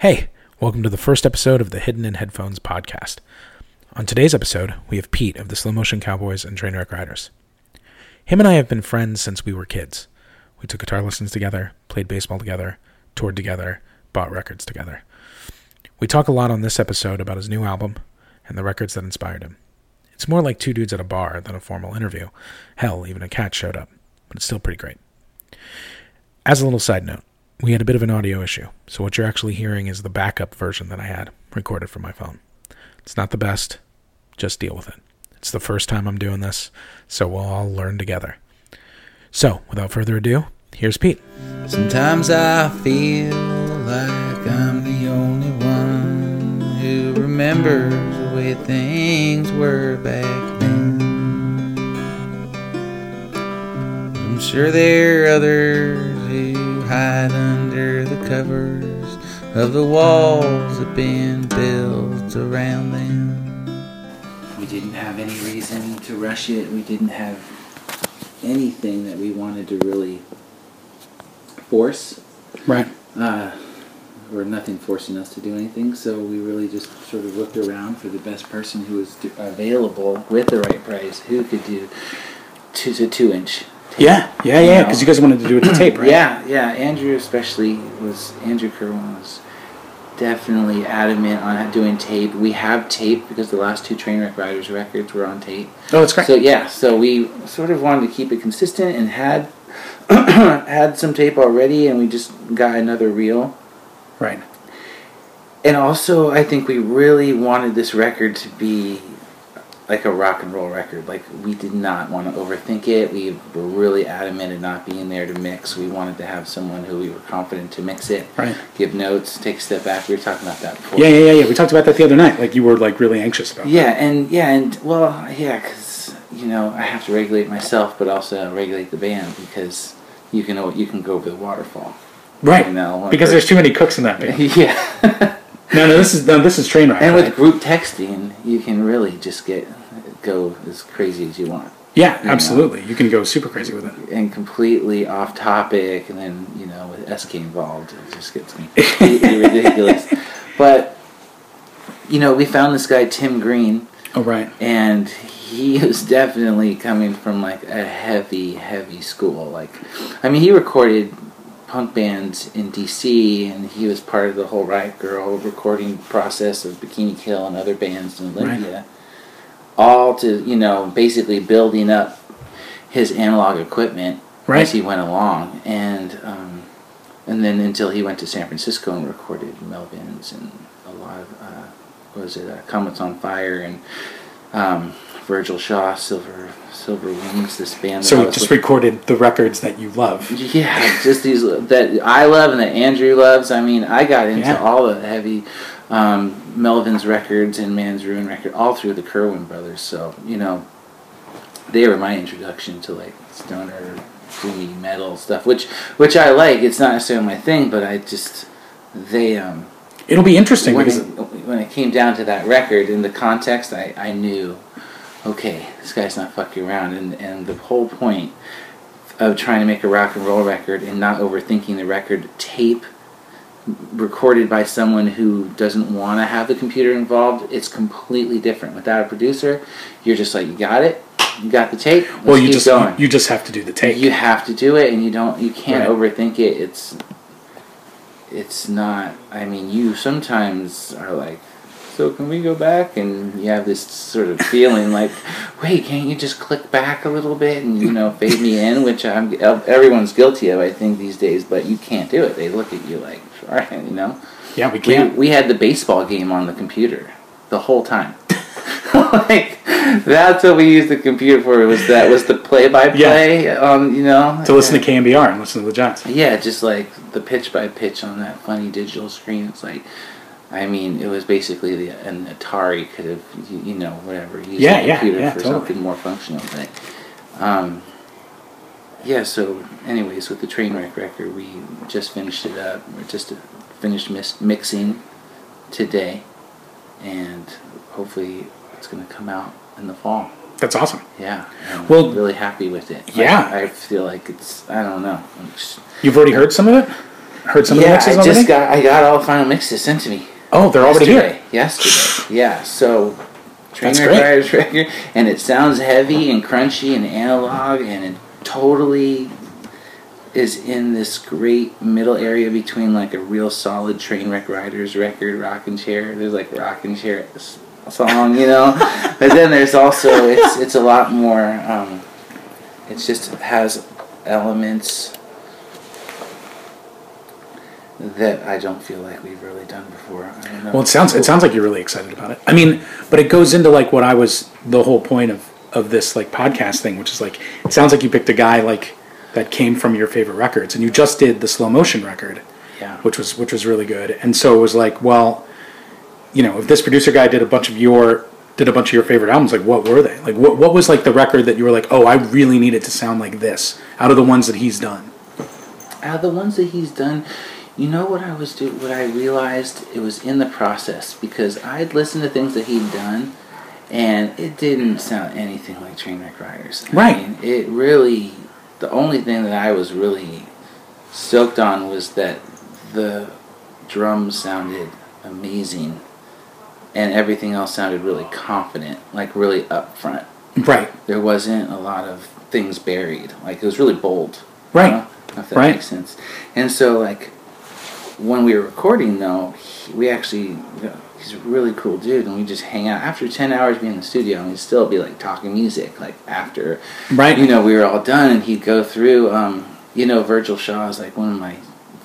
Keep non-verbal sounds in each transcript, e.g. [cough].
Hey, welcome to the first episode of the Hidden in Headphones podcast. On today's episode, we have Pete of the Slow Motion Cowboys and Trainwreck Riders. Him and I have been friends since we were kids. We took guitar lessons together, played baseball together, toured together, bought records together. We talk a lot on this episode about his new album and the records that inspired him. It's more like two dudes at a bar than a formal interview. Hell, even a cat showed up, but it's still pretty great. As a little side note, we had a bit of an audio issue, so what you're actually hearing is the backup version that I had recorded from my phone. It's not the best, just deal with it. It's the first time I'm doing this, so we'll all learn together. So, without further ado, here's Pete. Sometimes I feel like I'm the only one who remembers the way things were back then. I'm sure there are others who hide under the covers of the walls that been built around them. We didn't have any reason to rush it. We didn't have anything that we wanted to really force Right. uh, or nothing forcing us to do anything. So we really just sort of looked around for the best person who was available with the right price, who could do two to two inch. Yeah, yeah, yeah, because you guys wanted to do it to tape, [clears throat] right? Yeah, yeah. Andrew especially was Andrew Kerwin was definitely adamant on doing tape. We have tape because the last two Trainwreck Riders records were on tape. Oh, that's great. So yeah, so we sort of wanted to keep it consistent and had [clears throat] had some tape already, and we just got another reel. right. And also, I think we really wanted this record to be like a rock and roll record. Like we did not want to overthink it. We were really adamant at not being there to mix. We wanted to have someone who we were confident to mix it, Right. give notes, take a step back. We were talking about that before. Yeah, yeah, yeah, yeah. We talked about that the other night. Like you were like really anxious about. It. Yeah, and yeah, and well, yeah, because you know I have to regulate myself, but also regulate the band because you can you can go over the waterfall. Right. You know, because there's too many cooks in that band. [laughs] yeah. No, no, this is no, this is train ride. And right? with group texting, you can really just get go as crazy as you want yeah, know. absolutely. You can go super crazy with it. and completely off topic. And then you know, with SK involved, it just gets [laughs] completely ridiculous. But you know, we found this guy Tim Green, Oh, right. and he [laughs] was definitely coming from like a heavy, heavy school. Like, I mean, he recorded punk bands in DC, and he was part of the whole Riot Grrrl recording process of Bikini Kill and other bands in Olympia. All to you know, basically building up his analog equipment Right. as he went along, and um, and then until he went to San Francisco and recorded Melvins and a lot of uh, what was it uh, Comets on Fire and um, Virgil Shaw Silver Silver Wings this band. So was just recorded the records that you love. yeah, just these that I love and that Andrew loves. I mean, I got into Yeah. all the heavy um, Melvins records and Man's Ruin record all through the Kerwin brothers. So you know, they were my introduction to like stoner, gloomy metal stuff, which which I like. It's not necessarily my thing, but I just they um It'll be interesting when because it, when it came down to that record in the context, I, I knew, okay, this guy's not fucking around, and and the whole point of trying to make a rock and roll record and not overthinking the record tape recorded by someone who doesn't want to have the computer involved it's completely different. Without a producer you're just like you got it? You got the tape? Well, you just going. you, you just have to do the tape. you have to do it and you don't you can't Right. overthink it. It's it's not i mean you sometimes are like so can we go back and you have this sort of feeling like wait can't you just click back a little bit and you know fade me in which i'm everyone's guilty of i think these days but you can't do it they look at you like [laughs] all right you know yeah, we we, can't. we had the baseball game on the computer the whole time [laughs] like that's what we used the computer for it was that was the play-by-play um you know to listen to KNBR and listen to the Giants. yeah, just like the pitch by pitch on that funny digital screen. It's like, I mean, it was basically the an Atari could have, you, you know, whatever used Yeah, yeah, computer yeah, for totally. something more functional. But, um, yeah. So, anyways, with the Trainwreck record, we just finished it up. We just finished mis- mixing today, and hopefully, it's going to come out in the fall. That's awesome. Yeah. I'm Well, really happy with it. yeah. I, I feel like it's. I don't know. Just- You've already heard some of it. heard some of the mixes I just got I got all the final mixes sent to me. Oh, they're already yesterday. here. Yesterday, yeah. So, That's Trainwreck great. Riders [laughs] record, and it sounds heavy and crunchy and analog, and it totally is in this great middle area between like a real solid Trainwreck Riders record, rocking Chair. There's like rocking Chair song, you know, [laughs] but then there's also it's it's a lot more. Um, it's just has elements that I don't feel like we've really done before. I don't know. Well, it sounds it sounds like you're really excited about it. I mean, but it goes into like what I was the whole point of of this like podcast thing, which is like it sounds like you picked a guy like that came from your favorite records, and you just did the slow motion record, yeah. which was which was really good. And so it was like, well, you know, if this producer guy did a bunch of your did a bunch of your favorite albums, like what were they? Like what what was like the record that you were like, oh, I really need it to sound like this out of the ones that he's done. Out of the ones that he's done, you know what I was do what I realized it was in the process because I'd listened to things that he'd done and it didn't sound anything like Trainwreck Riders. I Right. mean, it really the only thing that I was really stoked on was that the drums sounded amazing and everything else sounded really confident, like really upfront. Right. There wasn't a lot of things buried. Like it was really bold. Right. You know, if that Right. makes sense. And so like when we were recording though, he, we actually he's a really cool dude and we just hang out after 10 hours being in the studio and we'd still be like talking music like after Right. you know we were all done and he'd go through um you know Virgil Shaw is like one of my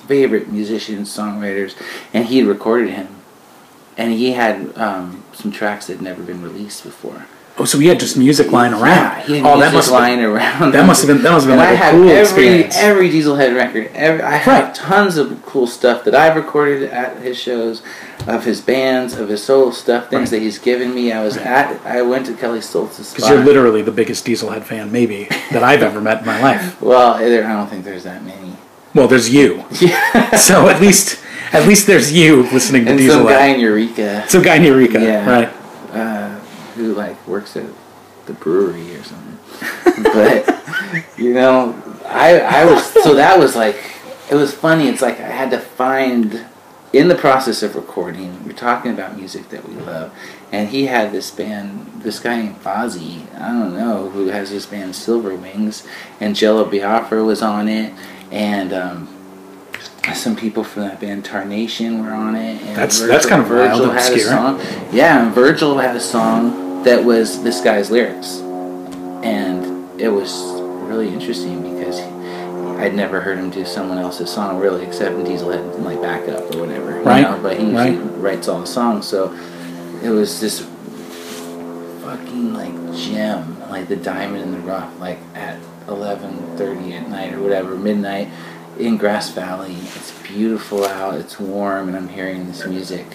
favorite musicians songwriters and he recorded him and he had um, some tracks that had never been released before Oh, so we had just music lying around. yeah, he had oh, that music must lying around. that must have been that must have been And I like a have cool every experience. every Dieselhed record. Every, I have Right. tons of cool stuff that I've recorded at his shows, of his bands, of his solo stuff, things Right. that he's given me. I was at. I went to Kelley Stoltz's Because you're literally the biggest Dieselhed fan, maybe, that I've ever met in my life. [laughs] well, I don't think there's that many. Well, there's you. Yeah. So at least, at least there's you listening to and some guy in Eureka, Some guy in Eureka, Yeah. right? Who like works at the brewery or something. but you know, I I was so that was like it was funny. It's like I had to find in the process of recording. We're talking about music that we love, and he had this band, this guy named Fozzy. I don't know who has this band Silver Wings, and Jello Biafra was on it, and. um some people from that band Tarnation were on it. And That's- that's kind of wild and had a song. Yeah, and Virgil had a song that was this guy's lyrics, and it was really interesting because he, I'd never heard him do someone else's song really, except in Dieselhed and like backup or whatever. Right, know, But he, right. writes all the songs, so it was this fucking like gem, like the diamond in the rough, like at eleven thirty at night or whatever, midnight in Grass Valley. It's beautiful out. It's warm, and I'm hearing this music.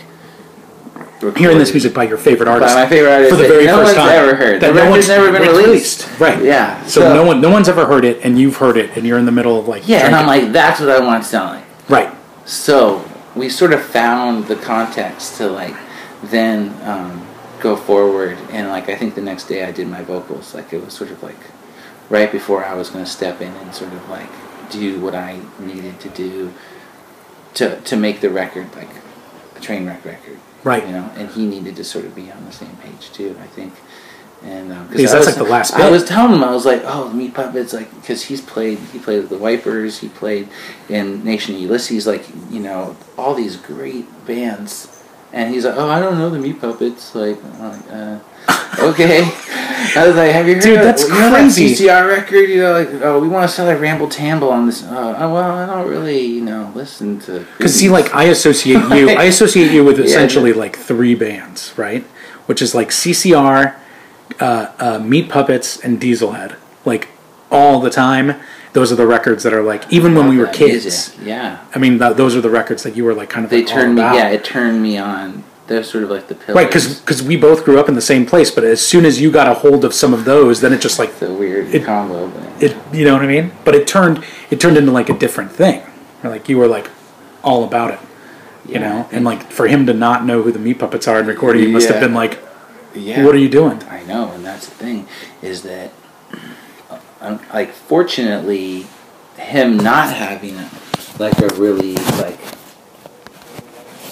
Hearing this music by your favorite artist. By my favorite artist for the very no first one's time. ever heard. That The no one's never been released. Right. Yeah. So, no one, no one's ever heard it, and you've heard it, and you're in the middle of like. Yeah, and I'm like, that's what I want to sound like. Right. So we sort of found the context to like then um, go forward, and like I think the next day I did my vocals. Like it was sort of like right before I was going to step in and sort of like do what I needed to do to to make the record like a train wreck record. Right. You know, and he needed to sort of be on the same page too. I think. And um, Because that's was- like the last Bit. I was telling him I was like, oh, Meat Puppets, like because he's played, he played with the Wipers, he played in Nation of Ulysses, like you know all these great bands, and he's like, oh, I don't know the Meat Puppets, like, I'm like uh, okay. I was like, have you heard? Dude, of, that's you know crazy. That CCR record, you know, like, oh, we want to sell like Ramble Tamble on this. Uh, oh, well, I don't really, you know, listen to. Because see, like I associate you, I [laughs] associate you with Yeah, essentially like three bands, right? Which is like CCR, uh, uh, Meat Puppets, and Dieselhed. Like all the time, those are the records that are like even when we were kids. music, Yeah. I mean, th- those are the records that you were like kind of They like, turned me, about. yeah, it turned me on. They're sort of like the pillars. right? Because we both grew up in the same place, but as soon as you got a hold of some of those, then it just like the weird It- combo. But it you know what I mean? But it turned it turned into like a different thing. Or, Like you were like all about it. You know? And like for him to not know who the meat puppets are in recording, he must have been like, yeah, What are you doing? I know, and that's the thing is that, uh, like, fortunately, him not having a, like a really like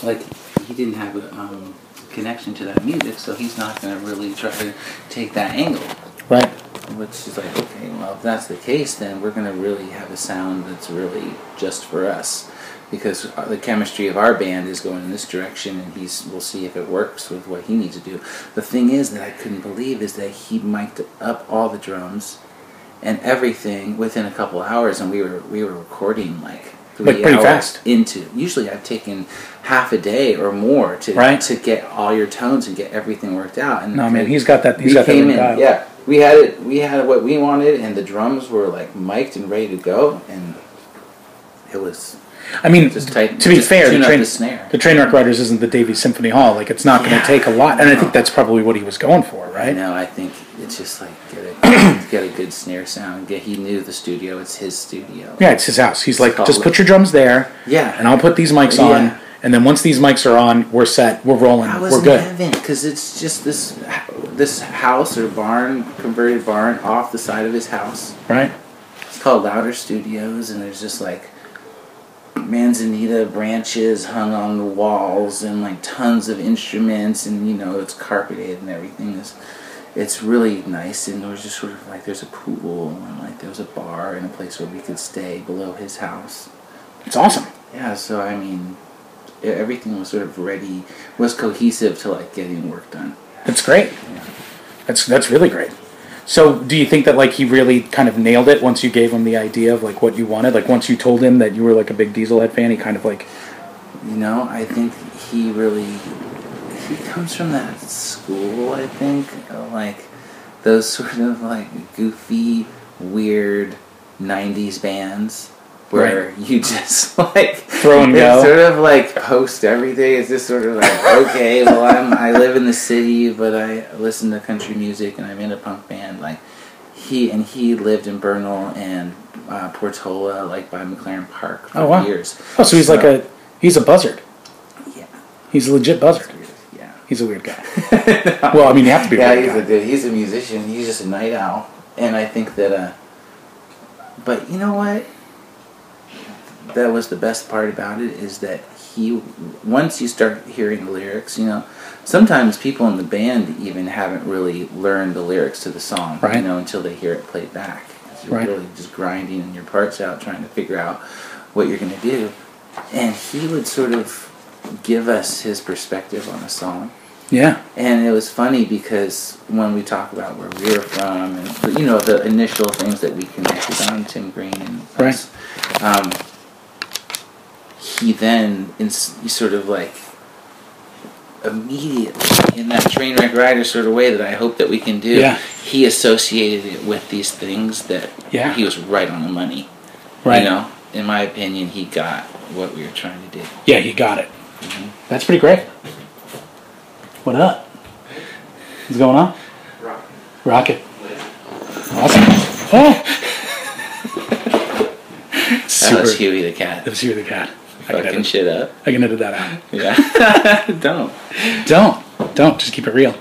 like he didn't have a um, connection to that music, so he's not going to really try to take that angle. Right. Which is like, okay, well, if that's the case, then we're going to really have a sound that's really just for us. Because uh, the chemistry of our band is going in this direction, and he's we'll see if it works with what he needs to do. The thing is that I couldn't believe is that he mic'd up all the drums and everything within a couple hours, and we were we were recording like Like, pretty fast. into. Usually, I've taken half a day or more to Right. to get all your tones and get everything worked out. And No, man, he's got that. He's got that. in, dialed. yeah. We had it. We had what we wanted, and the drums were like mic'd and ready to go, and it was I mean, to be fair, the train, the snare. the Trainwreck Riders isn't the Davies Symphony Hall. Like, it's not going to Yeah. take a lot, and I think that's probably what he was going for, right? know. I think it's just like get a [clears throat] get a good snare sound. Get he knew the studio. It's his studio. Yeah, it's his house. He's like, just put your drums there, Yeah. and I'll put these mics Yeah. on, and then once these mics are on, we're set, we're rolling, I was we're good. because it's just this this house or barn converted barn off the side of his house. Right? It's called Louder Studios, and there's just like manzanita branches hung on the walls, and like tons of instruments, and you know it's carpeted and everything is. It's really nice, and there was just sort of like there's a pool, and like there was a bar and a place where we could stay below his house. It's awesome. Yeah, so I mean, everything was sort of ready, was cohesive to like getting work done. That's great. Yeah. That's that's really great. So, do you think that like he really kind of nailed it once you gave him the idea of like what you wanted? Like once you told him that you were like a big Dieselhed fan, he kind of like You know, I think he really he comes from that school. I think like those [laughs] sort of like goofy, weird '90s bands where you just [laughs] like Throw and go. Sort of like post everything. It's just sort of like okay, well I'm I live in the city, but I listen to country music and I'm in a punk band. Like he and he lived in Bernal and uh, Portola, like by McLaren Park for Oh, wow. years. oh, so he's like a he's a buzzard. yeah. He's a legit buzzard. Yeah. He's a weird guy. [laughs] Well, I mean, you have to be a yeah, he's guy. a good. He's a musician. He's just a night owl, and I think that. uh But you know what? That was the best part about it is that he. Once you start hearing the lyrics, you know, sometimes people in the band even haven't really learned the lyrics to the song, Right. you know, until they hear it played back. You're Right. really just grinding your parts out, trying to figure out what you're going to do, and he would sort of give us his perspective on a song. Yeah. And it was funny because when we talk about where we were from and you know the initial things that we connected on Tim Green and us, um, he then in, he sort of like immediately in that train wreck rider sort of way that I hope that we can do. Yeah. He associated it with these things that Yeah. he was right on the money. Right. You know, in my opinion, he got what we were trying to do. Yeah, he got it. Mm-hmm. That's pretty great. What up? What's going on? Rocket. Awesome. Oh. [laughs] That Super. was Huey the cat. That was you, the cat. I can, Fucking edit, shit up. I can edit that out. Yeah. [laughs] Don't. Don't, don't. Just keep it real.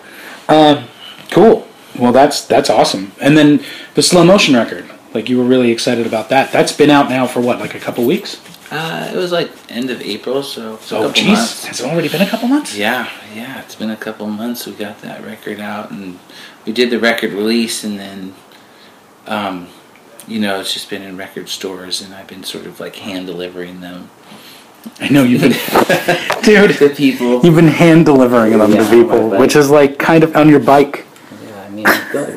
Um, cool. Well, that's that's awesome. And then the slow motion record. Like you were really excited about that. That's been out now for what, like a couple weeks? Uh, it was like end of April, so Oh, couple jeez. Has it already been a couple months? Yeah, yeah, it's been a couple months. We got that record out, and we did the record release, and then, um, you know, it's just been in record stores, and I've been sort of like hand delivering them I know you've been, [laughs] dude. to people. You've been hand delivering them Yeah, to people, which is like kind of on your bike. Yeah, I mean,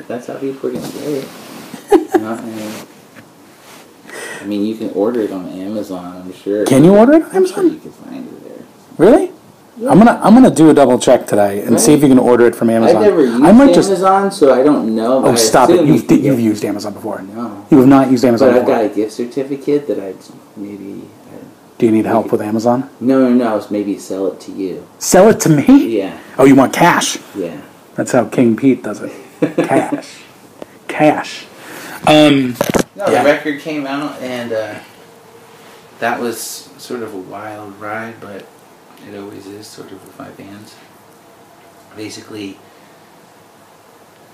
that's how people are gonna get it. [laughs] Not, I mean, you can order it on Amazon. I'm sure. Can you order it on I'm sure Amazon? you can find it there. Really? I'm gonna I'm gonna do a double check today and see if you can order it from Amazon. I've never used I might just. Amazon, so I don't know. Oh, I stop it! You've you've used Amazon before. No. You have not used Amazon But I've got a gift certificate that I'd maybe. Do you need help with Amazon? No, no, no. It's maybe sell it to you. Sell it to me. Yeah, Oh, you want cash? yeah. That's how King Pete does it. [laughs] Cash. Cash. Um. No, Yeah. the record came out, and uh, that was sort of a wild ride, but it always is sort of with my bands. Basically,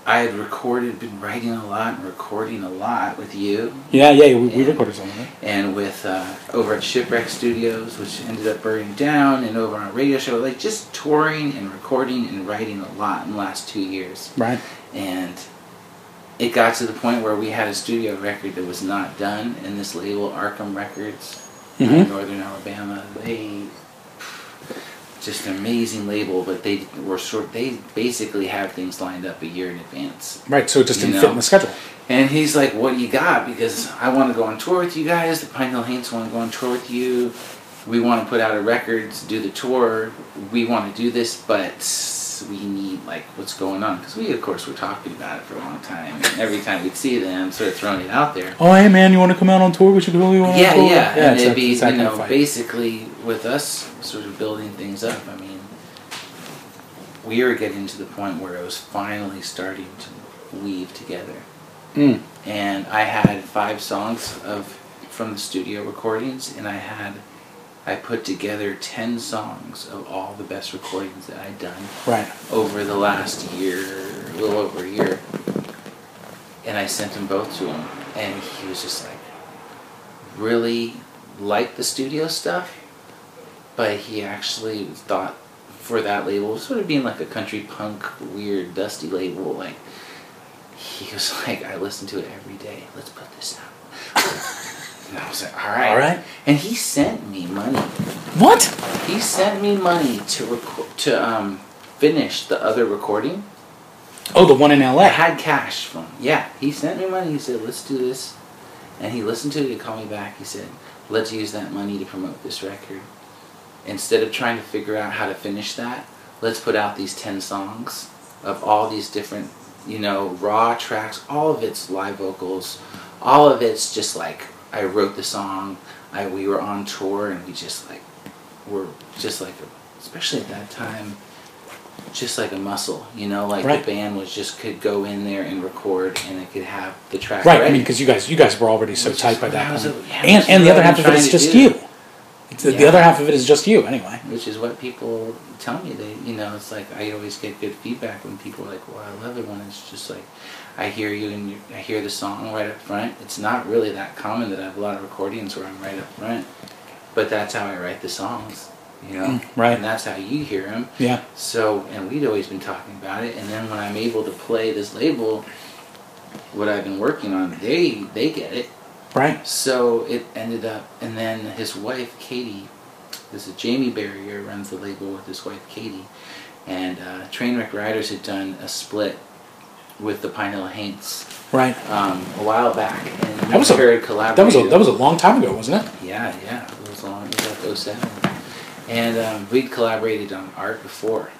I had recorded, been writing a lot and recording a lot with you Yeah, yeah, we, we Yeah. recorded some of it. and with uh, over at Shipwreck Studios, which ended up burning down, and over on a radio show, like just touring and recording and writing a lot in the last two years. Right. And it got to the point where we had a studio record that was not done, and this label, Arkam Records, in Mhm. Northern Alabama, they just an amazing label, but they were sort. They basically have things lined up a year in advance. Right. So it just didn't know. fit in the schedule. And he's like, "What do you got?" Because I want to go on tour with you guys. The Pine Hill Haints want to go on tour with you. We want to put out a record do the tour. We want to do this, but we need like what's going on because we, of course, were talking about it for a long time. And every time we'd see them, sort of throwing it out there. Oh, hey man, you want to come out on tour? We should really want Yeah, on tour. yeah, and it'd be you know fight. basically with us sort of building things up. I mean, we were getting to the point where it was finally starting to weave together Mm. and I had five songs of from the studio recordings, and I had I put together ten songs of all the best recordings that I'd done Right. over the last year, a little over a year, and I sent them both to him, and he was just like really liked the studio stuff, but he actually thought for that label, sort of being like a country punk, weird, dusty label, like he was [laughs] like, I listen to it every day. Let's put this out. And I was like, all right. All right. And he sent me money. What? He sent me money to record to um finish the other recording. Oh, the one in L.A. I had cash from yeah. He sent me money. He said, "Let's do this," and he listened to it. He called me back. He said, "Let's use that money to promote this record. Instead of trying to figure out how to finish that, let's put out these ten songs of all these different, you know, raw tracks. All of it's live vocals. All of it's just like I wrote the song. I we were on tour and we just like were just like, especially at that time." just like a muscle, you know, like Right. the band was just could go in there and record and it could have the track Right. I mean, because you guys, you guys were already so tight by that point, yeah, and and the other half of it is just do. you. The, the other half of it is just you, anyway. which is what people tell me. They, you know, it's like I always get good feedback when people are like, "Well, I love it when it's just like I hear you and you, I hear the song right up front." It's not really that common that I have a lot of recordings where I'm right up front, but that's how I write the songs, you know, Mm, right. And that's how you hear them. Yeah. So, and we'd always been talking about it, and then when I'm able to play this label, what I've been working on, they they get it. Right. So it ended up, and then his wife Katie, this is Jamie Barrier runs the label with his wife Katie, and uh, Trainwreck Riders had done a split with the Pine Hill Haints Right. um, a while back, and That was a- Jared collaborated. That was a that was a long time ago, wasn't it? Yeah, yeah, it was long. It was like 07. And um, we'd collaborated on art before,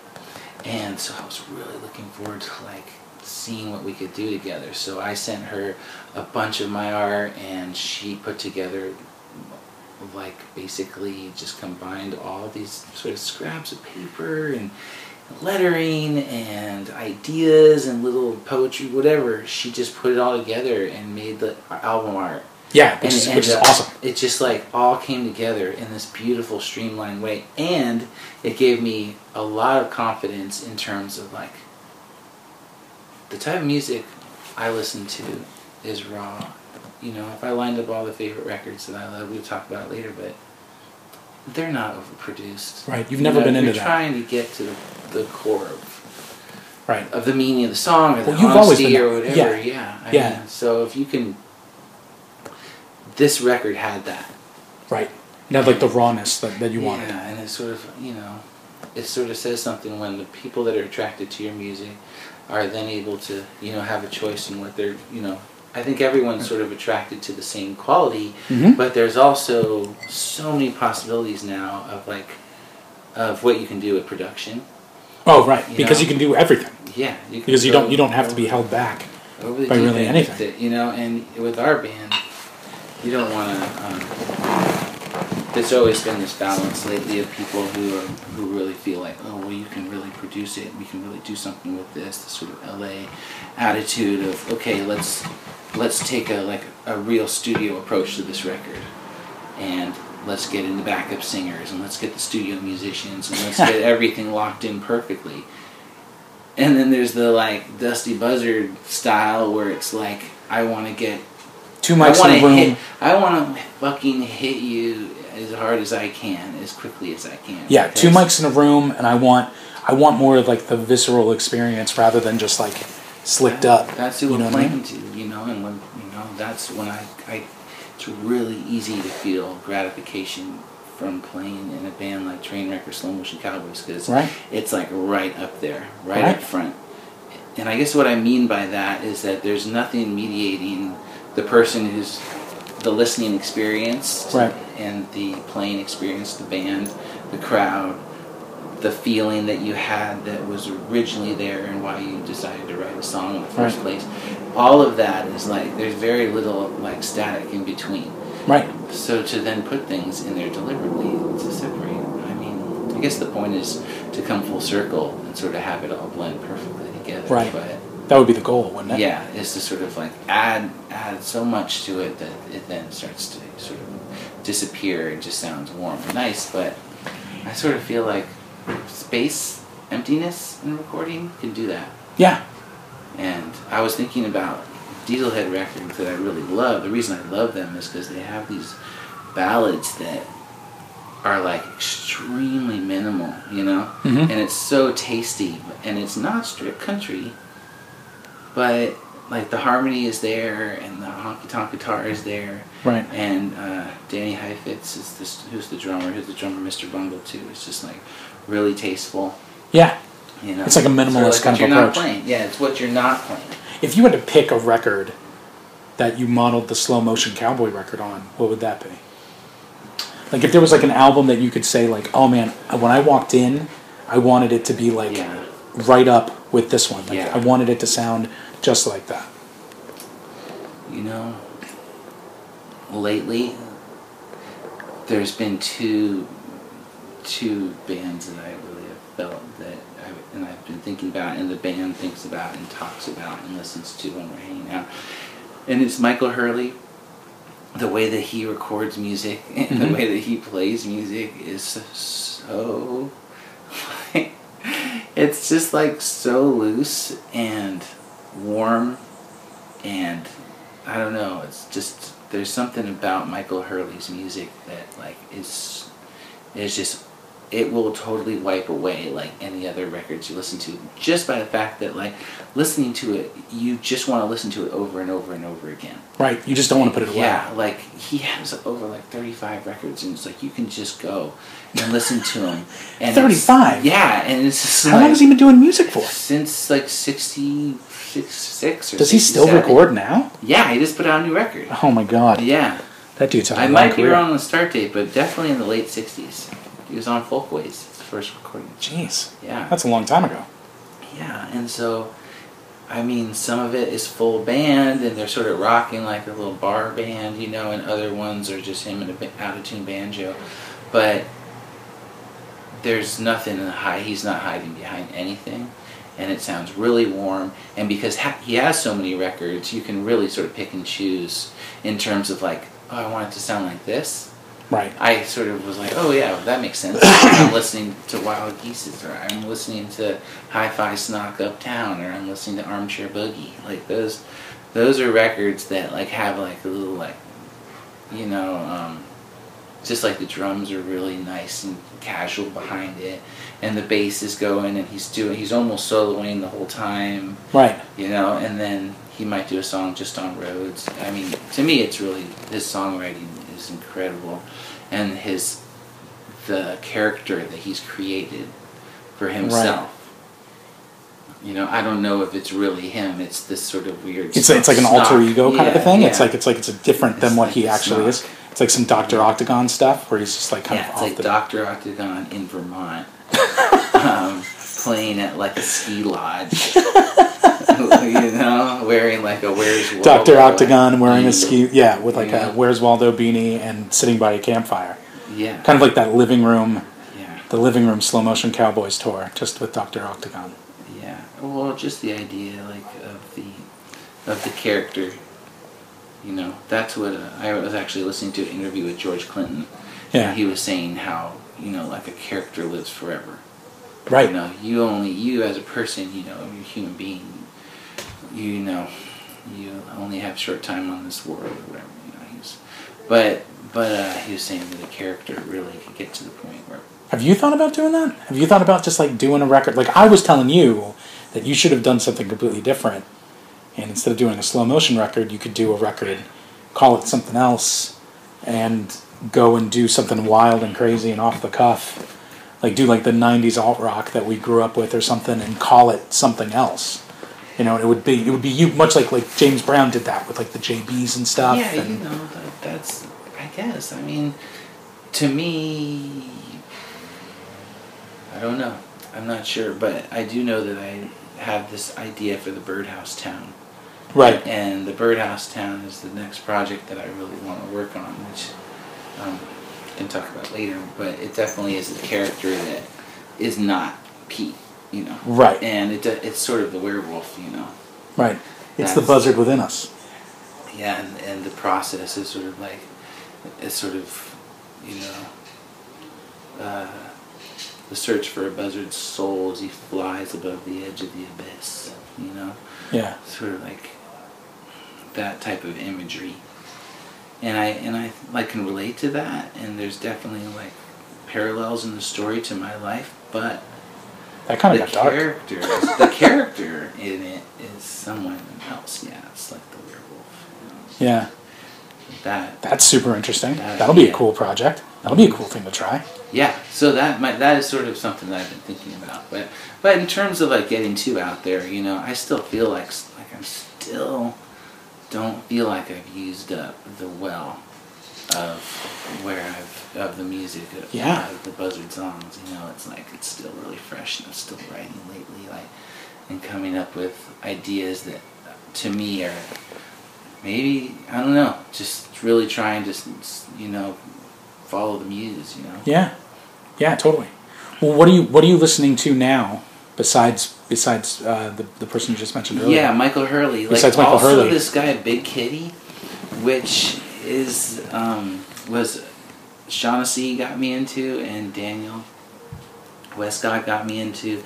and so I was really looking forward to like seeing what we could do together. So I sent her a bunch of my art, and she put together like basically just combined all these sort of scraps of paper and lettering and ideas and little poetry, whatever. She just put it all together and made the album art Yeah, which is which is awesome. It just like all came together in this beautiful, streamlined way, and it gave me a lot of confidence in terms of like the type of music I listen to is raw. You know, if I lined up all the favorite records that I love, we'll talk about it later, but they're not overproduced. Right. You've You never know, been into you're that. trying to get to the, core of Right. of the meaning of the song or the Well, you've always been or whatever. Yeah. Yeah. I Yeah. Mean, so if you can, this record had that. Right. You had like the rawness that, that you wanted. Yeah, and it sort of you know, it sort of says something when the people that are attracted to your music are then able to you know have a choice in what they're you know. I think everyone's sort of attracted to the same quality, Mhm. but there's also so many possibilities now of like of what you can do with production. Oh, right. You because know? you can do everything. Yeah, you can Because you don't you don't have to be held back. by really anything. it, you know. And with our band, you don't want to. Um, there's always been this balance lately of people who are who really feel like, oh, well, you can really produce it. We can really do something with this. The sort of LA attitude of, okay, let's let's take a like a real studio approach to this record, and let's get in the backup singers and let's get the studio musicians and let's get [laughs] everything locked in perfectly and then there's the like Dusty Buzzard style where it's like I want to get Two I mics want in to hit I want to fucking hit you as hard as I can as quickly as I can. Yeah, two mics in a room, and I want I want more of like the visceral experience rather than just like slicked up. That's who you know what I playing mean? to, know, and when you know that's when I, I it's really easy to feel gratification from playing in a band like Trainwreck or Slow Motion Cowboys because Right. it's like right up there, right, Right. up front. And I guess what I mean by that is that there's nothing mediating the person who's the listening experience Right. and the playing experience, the band, the crowd, the feeling that you had that was originally there and why you decided to write a song in the first Right. place. All of that is like there's very little like static in between. Right. So to then put things in there deliberately to separate, I mean, I guess the point is to come full circle and sort of have it all blend perfectly together. Right. But That would be the goal, wouldn't it? yeah, is to sort of like add add so much to it that it then starts to sort of disappear. It just sounds warm and nice, but I sort of feel like space, emptiness in recording can do that. Yeah. And I was thinking about Dieselhed records that I really love. The reason I love them is because they have these ballads that are like extremely minimal, you know? Mhm. And it's so tasty. And it's not strict country, but like the harmony is there and the honky tonk guitar is there. Right. And uh, Danny Heifetz is this, who's the drummer, who's the drummer, Mr. Bungle too. It's just like really tasteful. Yeah. You know, It's like a minimalist kind of you're approach. Not playing. Yeah, it's what you're not playing. If you had to pick a record that you modeled the slow motion cowboy record on, what would that be? Like if there was like an album that you could say like, oh man, when I walked in, I wanted it to be like Yeah. right up with this one. Like Yeah. I wanted it to sound just like that. You know, lately there's been two two bands that I really have felt that I, and I've been thinking about, and the band thinks about and talks about and listens to when we're hanging out. And it's Michael Hurley. The way that he records music [laughs] and Mhm. the way that he plays music is so. [laughs] it's just like so loose and warm and I don't know. It's just there's something about Michael Hurley's music that like is is just it will totally wipe away like any other records you listen to just by the fact that like listening to it you just want to listen to it over and over and over again. Right. You just don't want to put it away. Yeah, like he has over like 35 records and it's like you can just go and listen to them. [laughs] And 35? Yeah, and it's just How like, long has he been doing music for? since like 66 six or Does he still record now? Yeah, he just put out a new record. Oh my god. Yeah, That dude's I might be career. wrong on the start date, but definitely in the late '60s. He was on Folkways, first recording. Jeez. Yeah, That's a long time ago. yeah, and so, I mean, some of it is full band, and they're sort of rocking like a little bar band, you know, and other ones are just him and a out of tune banjo, but there's nothing in the high. He's not hiding behind anything. And it sounds really warm, and because ha- he has so many records, you can really sort of pick and choose in terms of like, oh, I want it to sound like this, Right. I sort of was like, oh yeah, that makes sense. [coughs] I'm listening to Wild Geeses, or I'm listening to Hi-Fi Snock Uptown, or I'm listening to Armchair Boogie. Like those, those are records that like have like a little like, you know, um, just like the drums are really nice and casual behind it, and the bass is going, and he's doing, he's almost soloing the whole time Right. you know, and then he might do a song just on roads. I mean, to me, it's really his songwriting is incredible, and his the character that he's created for himself. Right. You know, I don't know if it's really him. It's this sort of weird. It's it's like an snock. alter ego kind of a Yeah, thing. It's like it's like it's a different than It's what like he actually is. It's like some Doctor Octagon stuff where he's just like kind yeah, of it's like the Doctor Octagon in Vermont, [laughs] um, playing at like a ski lodge. [laughs] you know, wearing like a Where's Waldo Doctor Octagon wearing a ski yeah with like Yeah. a Where's Waldo beanie and sitting by a campfire. Yeah. Kind of like that living room, Yeah. the living room slow motion cowboys tour, just with Doctor Octagon. Yeah. Well, just the idea, like, of the of the character. You know, that's what uh, I was actually listening to an interview with George Clinton. Yeah. And he was saying how you know, like a character lives forever. Right. You know, you only you as a person, you know, you're a human being. You know, you only have short time on this world or whatever. You know, he's, but but uh, he was saying that a character really could get to the point where Have you thought about doing that? Have you thought about just like doing a record? Like I was telling you that you should have done something completely different, and instead of doing a slow motion record, you could do a record, call it something else, and go and do something wild and crazy and off the cuff, like do like the '90s alt rock that we grew up with or something, and call it something else. You know, it would be it would be you much like like James Brown did that with like the JBs and stuff. Yeah, and- you know, that, that's, I guess. I mean, to me, I don't know. I'm not sure, but I do know that I have this idea for the Birdhouse Town. right. And the Birdhouse Town is the next project that I really want to work on, which um, I can talk about later, but it definitely is a character that is not Pete, you know. Right. And it, it's sort of the werewolf, you know. Right. It's the buzzard within us. Yeah, and, and the process is sort of like, it's sort of, you know, uh, the search for a buzzard's soul as he flies above the edge of the abyss, you know? Yeah. Sort of like that type of imagery. And I, and I like can relate to that, and there's definitely like parallels in the story to my life, but That kind the of got dark. character, the character in it is someone else. Yeah, it's like the werewolf. You know? Yeah. That That's super interesting. That- That'll be a cool project. That'll be a cool thing to try. yeah. So that might that is sort of something that I've been thinking about. But but in terms of like getting too out there, you know, I still feel like like I'm still don't feel like I've used up the well of where I've of the music of, Yeah. of the buzzard songs. You know, it's like it's still really fresh and I'm still writing lately, like and coming up with ideas that to me are maybe I don't know, just really trying to you know follow the muse. You know. Yeah. Yeah, totally. Well, what are you what are you listening to now besides besides uh, the the person you just mentioned earlier? Yeah, Michael Hurley. Like Besides Michael also Hurley. this guy Big Kitty, which is um, was Shaughnessy got me into and Daniel Westcott got me into.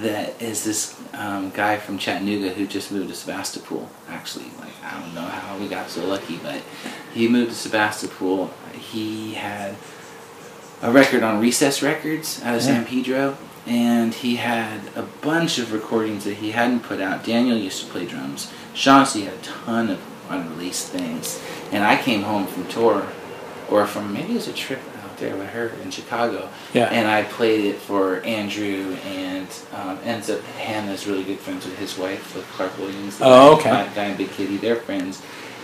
That is this um, guy from Chattanooga who just moved to Sebastopol. Actually, like I don't know how we got so lucky, but he moved to Sebastopol. He had a record on Recess Records out of Yeah. San Pedro, and he had a bunch of recordings that he hadn't put out. Daniel used to play drums. Shaughnessy had a ton of unreleased things, and I came home from tour, or from maybe it was a trip out there with her in Chicago, Yeah. and I played it for Andrew, and um, ends up Hannah's really good friends with his wife, with Clark Williams. Oh, guy- okay. guy guy and Big Kitty, they're friends.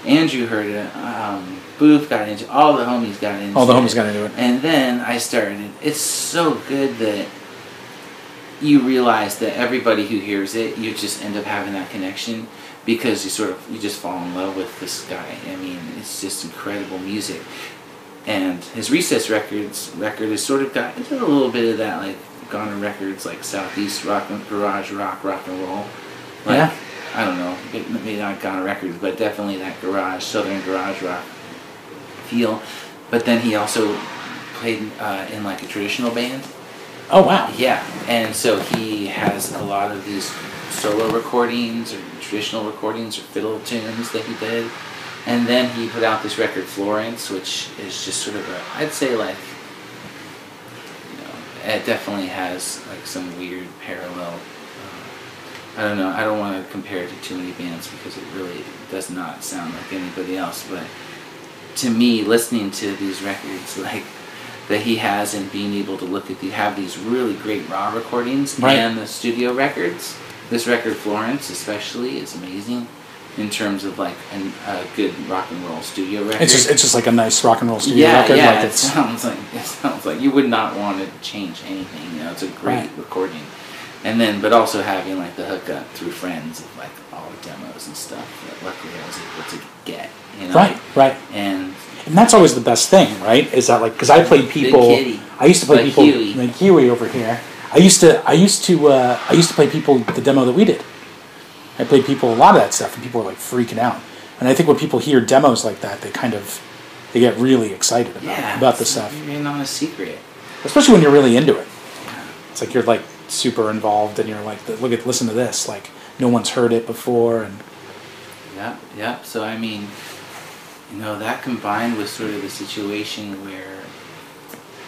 Andrew heard it. Um, Booth got into. All the homies got into. All the it. homies got into it. And then I started. It's so good that you realize that everybody who hears it, you just end up having that connection because you sort of you just fall in love with this guy. I mean, it's just incredible music. And his Recess Records record has sort of got it's a little bit of that like Goner Records like Southeast rock and garage rock rock and roll. Like, Yeah. I don't know, maybe not Goner Records, but definitely that garage southern garage rock feel. But then he also played uh, in like a traditional band. Oh wow. Yeah, and so he has a lot of these solo recordings or traditional recordings or fiddle tunes that he did. And then he put out this record, Florence, which is just sort of a, I'd say like, you know, it definitely has like some weird parallel. Uh, I don't know, I don't want to compare it to too many bands because it really does not sound like anybody else, but to me, listening to these records, [laughs] like that he has, and being able to look at the have these really great raw recordings Right. and the studio records. This record, Florence, especially, is amazing in terms of like an, a good rock and roll studio record. It's just it's just like a nice rock and roll studio yeah, record. yeah. like it sounds like [laughs] it sounds like you would not want to change anything. You know, it's a great Right. recording, and then but also having like the hookup through friends of like all the demos and stuff that luckily I was able to get. You know, right, right. and And that's always the best thing, right? Is that like because I played people. kitty. I used to play Like people Huey. like Huey over here. I used to I used to uh, I used to play people the demo that we did. I played people a lot of that stuff, and people were like freaking out. And I think when people hear demos like that, they kind of they get really excited about yeah, about the stuff, You're not a secret. especially when you're really into it. It's like you're like super involved, and you're like, look at listen to this, like no one's heard it before, and yeah, yeah. So I mean, you know, that combined with sort of the situation where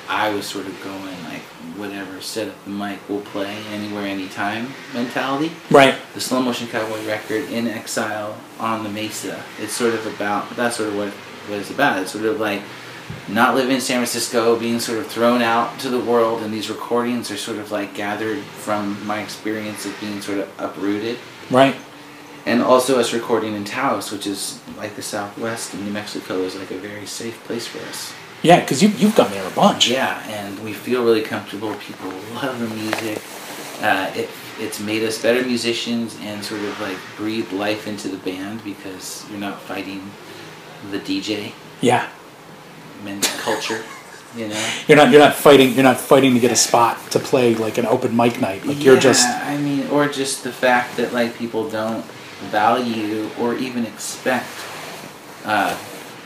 I was sort of going like, whatever, set up the mic, we'll play anywhere, anytime mentality. right, The slow motion cowboy record in exile on the mesa. It's sort of about that's sort of what what it's about. It's sort of like not living in San Francisco, being sort of thrown out to the world, and these recordings are sort of like gathered from my experience of being sort of uprooted right, and also us recording in Taos, which is like the Southwest and New Mexico is like a very safe place for us. Yeah, because you you've gone there a bunch. Yeah, and we feel really comfortable. People love the music. Uh, it it's made us better musicians and sort of like breathe life into the band because you're not fighting the DJ yeah. men culture, you know. You're not you're not fighting you're not fighting to get a spot to play like an open mic night. Like you're just Yeah, I mean, or just the fact that like people don't value or even expect uh,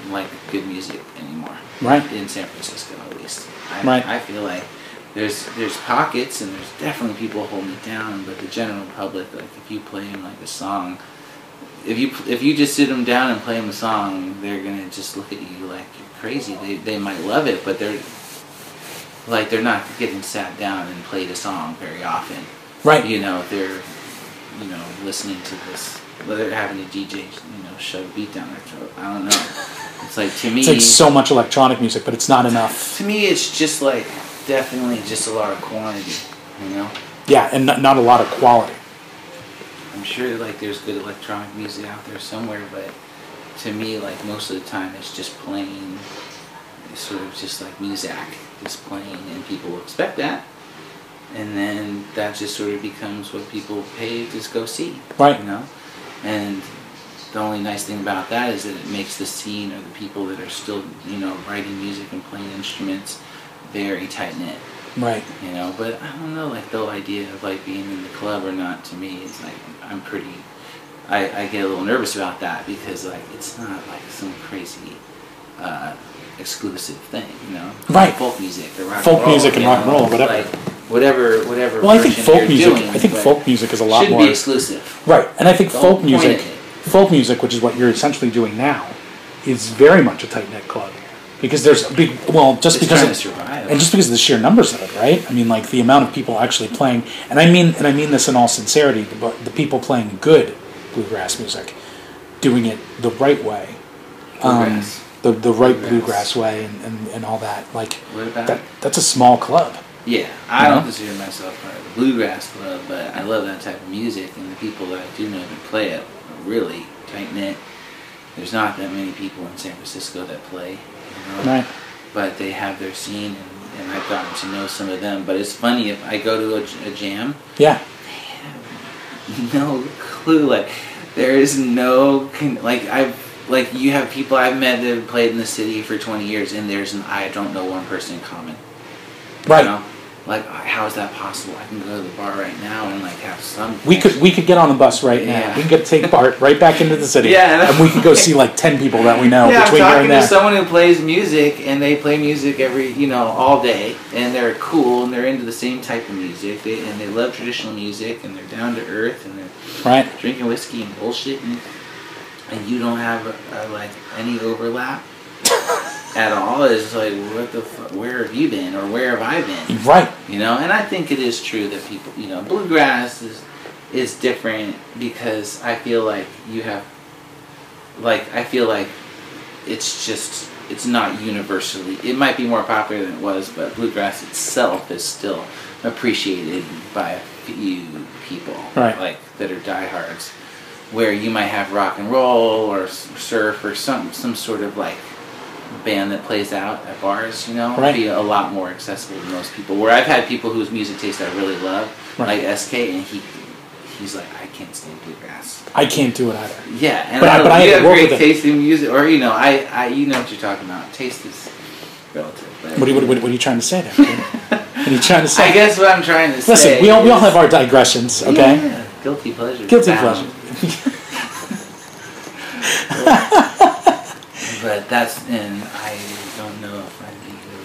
like good music anymore. Right. In San Francisco, at least. I, Right. I feel like there's there's pockets and there's definitely people holding it down, but the general public, like if you play them like a song. If you if you just sit them down and play them a song, they're gonna just look at you like you're crazy. They they might love it, but they're like they're not getting sat down and played a song very often. right. You know, they're you know listening to this. Whether they're having a DJ you know shove a beat down their throat. I don't know. [laughs] It's like to me. It's like so much electronic music, but it's not enough. to me, it's just like definitely just a lot of quantity. You know, Yeah, and not, not a lot of quality. I'm sure like there's good electronic music out there somewhere, but to me, like most of the time, it's just plain, it's sort of just like music, just playing, and people expect that, and then that just sort of becomes what people pay to go see. Right. You know, and the only nice thing about that is that it makes the scene or the people that are still you know writing music and playing instruments very tight knit Right. you know but i don't know like the whole idea of like being in the club or not to me is like i'm pretty i, I get a little nervous about that because like it's not like some crazy uh, exclusive thing you know Right. folk music or rock Folk and roll, music and you rock and roll, whatever. like whatever whatever Well, I think folk music. doing, I think folk music is a lot more be exclusive right, and I think The folk music. Folk music, which is what you're essentially doing now, is very much a tight knit club because there's a big well just It's because of, to and just because of the sheer numbers of it, right? I mean, like the amount of people actually playing, and I mean, and I mean this in all sincerity, but the people playing good bluegrass music, doing it the right way, um, the the right Bluegrass. bluegrass way, and, and, and all that. Like that, that's a small club. Yeah, I You don't consider myself part of the bluegrass club, but I love that type of music, and the people that I do know that play it really tight knit. There's not that many people in San Francisco that play, you know, Right. but they have their scene, and, and I've gotten to know some of them. But it's funny if I go to a jam, Yeah. [laughs] no clue. Like there is no con- like I've like you have people I've met that have played in the city for 20 years, and there's an I don't know one person in common. Right. You know? Like, how is that possible? I can go to the bar right now and like have some. We could we could get on the bus right now. We could get take [laughs] Bart right back into the city. Yeah. and we could go see like ten people that we know yeah, I'm between here talking and to someone who plays music, and they play music every, you know, all day, and they're cool, and they're into the same type of music, they, and they love traditional music, and they're down to earth, and they're Right. drinking whiskey and bullshit, and, and you don't have uh, like any overlap [laughs] at all. is like, what the, fu- where have you been, or where have I been? Right. You know, and I think it is true that people, you know, bluegrass is is different because I feel like you have, like, I feel like it's just it's not universally. It might be more popular than it was, but bluegrass itself is still appreciated by a few people, Right. Like that are diehards. Where you might have rock and roll or surf or some some sort of like band that plays out at bars, you know, Right. be a lot more accessible to most people. Where I've had people whose music taste I really love, Right. like SK, and he he's like, I can't stand bluegrass. I can't do it either. Yeah, and But I- I, but I you had to have great taste in music, or you know, I, I you know what you're talking about. Taste is relative. What are, you, what, what are you trying to say there? [laughs] what are you trying to say? I guess what I'm trying to say. Listen, we all we all have our digressions, okay? Yeah, guilty pleasure. Guilty pleasure. [laughs] [laughs] But that's and I don't know if I'd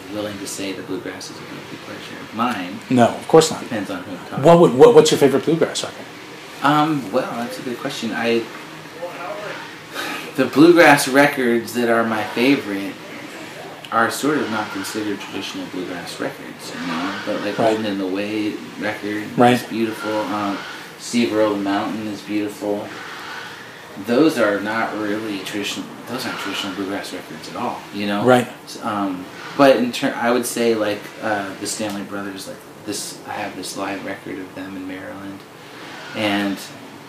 be willing to say the bluegrass is a guilty pleasure of mine. No, of course not. Depends on who I'm talking. What would what, what's your favorite bluegrass record? Um, well, that's a good question. I the bluegrass records that are my favorite are sort of not considered traditional bluegrass records, you know. But like Right. Old and in the Way record Right. is beautiful. Um, Steve Earle Mountain is beautiful. Those are not really traditional. Those aren't traditional bluegrass records at all, you know. Right. Um, but in turn, I would say like uh, the Stanley Brothers, like this. I have this live record of them in Maryland, and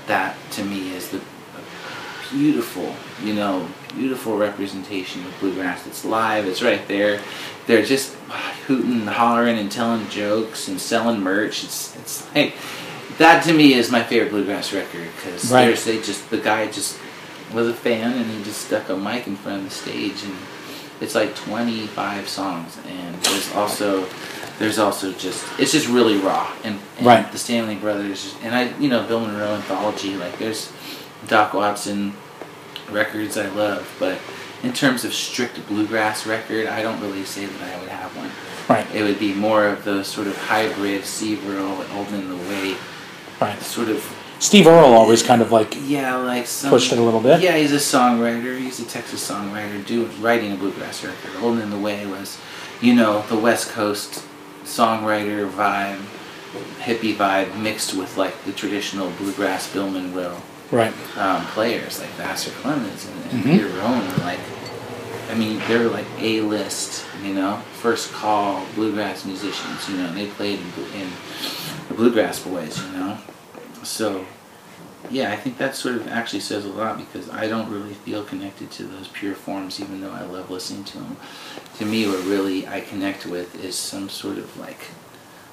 that to me is the beautiful, you know, beautiful representation of bluegrass. It's live. It's right there. They're just hooting and hollering and telling jokes and selling merch. It's it's like that to me is my favorite bluegrass record because Right. they just the guy just was a fan and he just stuck a mic in front of the stage and it's like 25 songs and there's also there's also just it's just really raw and, and Right. the Stanley Brothers and I you know Bill Monroe anthology like there's Doc Watson records I love but in terms of strict bluegrass record I don't really say that I would have one Right. it would be more of those sort of hybrid Steve Earle and Old the Way Right. sort of Steve Earle always kind of like yeah like some pushed it a little bit. yeah, he's a songwriter. He's a Texas songwriter, doing writing a bluegrass record. Old and in the Way was, you know, the West Coast songwriter vibe, hippie vibe mixed with like the traditional bluegrass Bill Monroe Right. um, players like Vassar Clements and, and Mhm. Peter Rowan. Like, I mean, they're like A list, you know, first call bluegrass musicians. You know, they played in, Bluegrass Boys. You know, so yeah, I think that sort of actually says a lot because I don't really feel connected to those pure forms, even though I love listening to them. To me, what really I connect with is some sort of like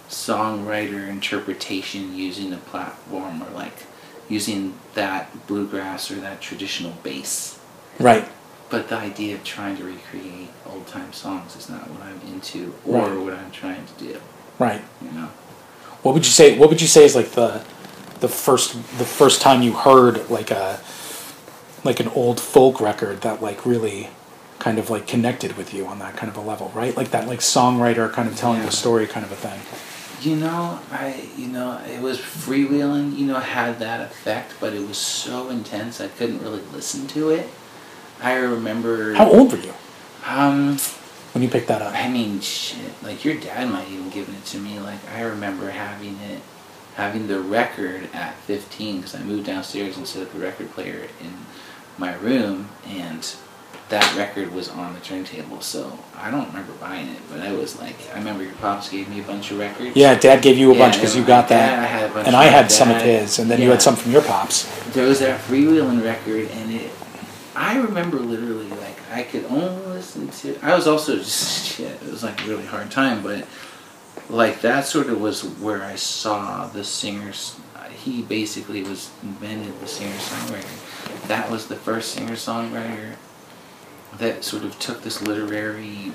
songwriter interpretation using a platform or like using that bluegrass or that traditional bass. Right. But the idea of trying to recreate old time songs is not what I'm into or Right. what I'm trying to do. Right. You know. What would you say? What would you say is like the the first the first time you heard like a like an old folk record that like really kind of like connected with you on that kind of a level, right? Like that like songwriter kind of telling Yeah. a story kind of a thing. You know, I you know it was freewheeling. You know, had that effect, but it was so intense I couldn't really listen to it. I remember. How old were you Um, when you picked that up? I mean, shit. Like your dad might even given it to me. Like I remember having it, having the record at 15 because I moved downstairs and set up the record player in my room, and that record was on the turntable. So I don't remember buying it, but I was like, I remember your pops gave me a bunch of records. Yeah, Dad gave you a bunch because you got dad, I that, had a bunch and I had some of his, and then you had some from your pops. there was that freewheeling record and it i remember literally like i could only to i was also [laughs] just shit it was like a really hard time but like that sort of was where i saw the singers he basically was invented the singer songwriter. That was the first singer songwriter that sort of took this literary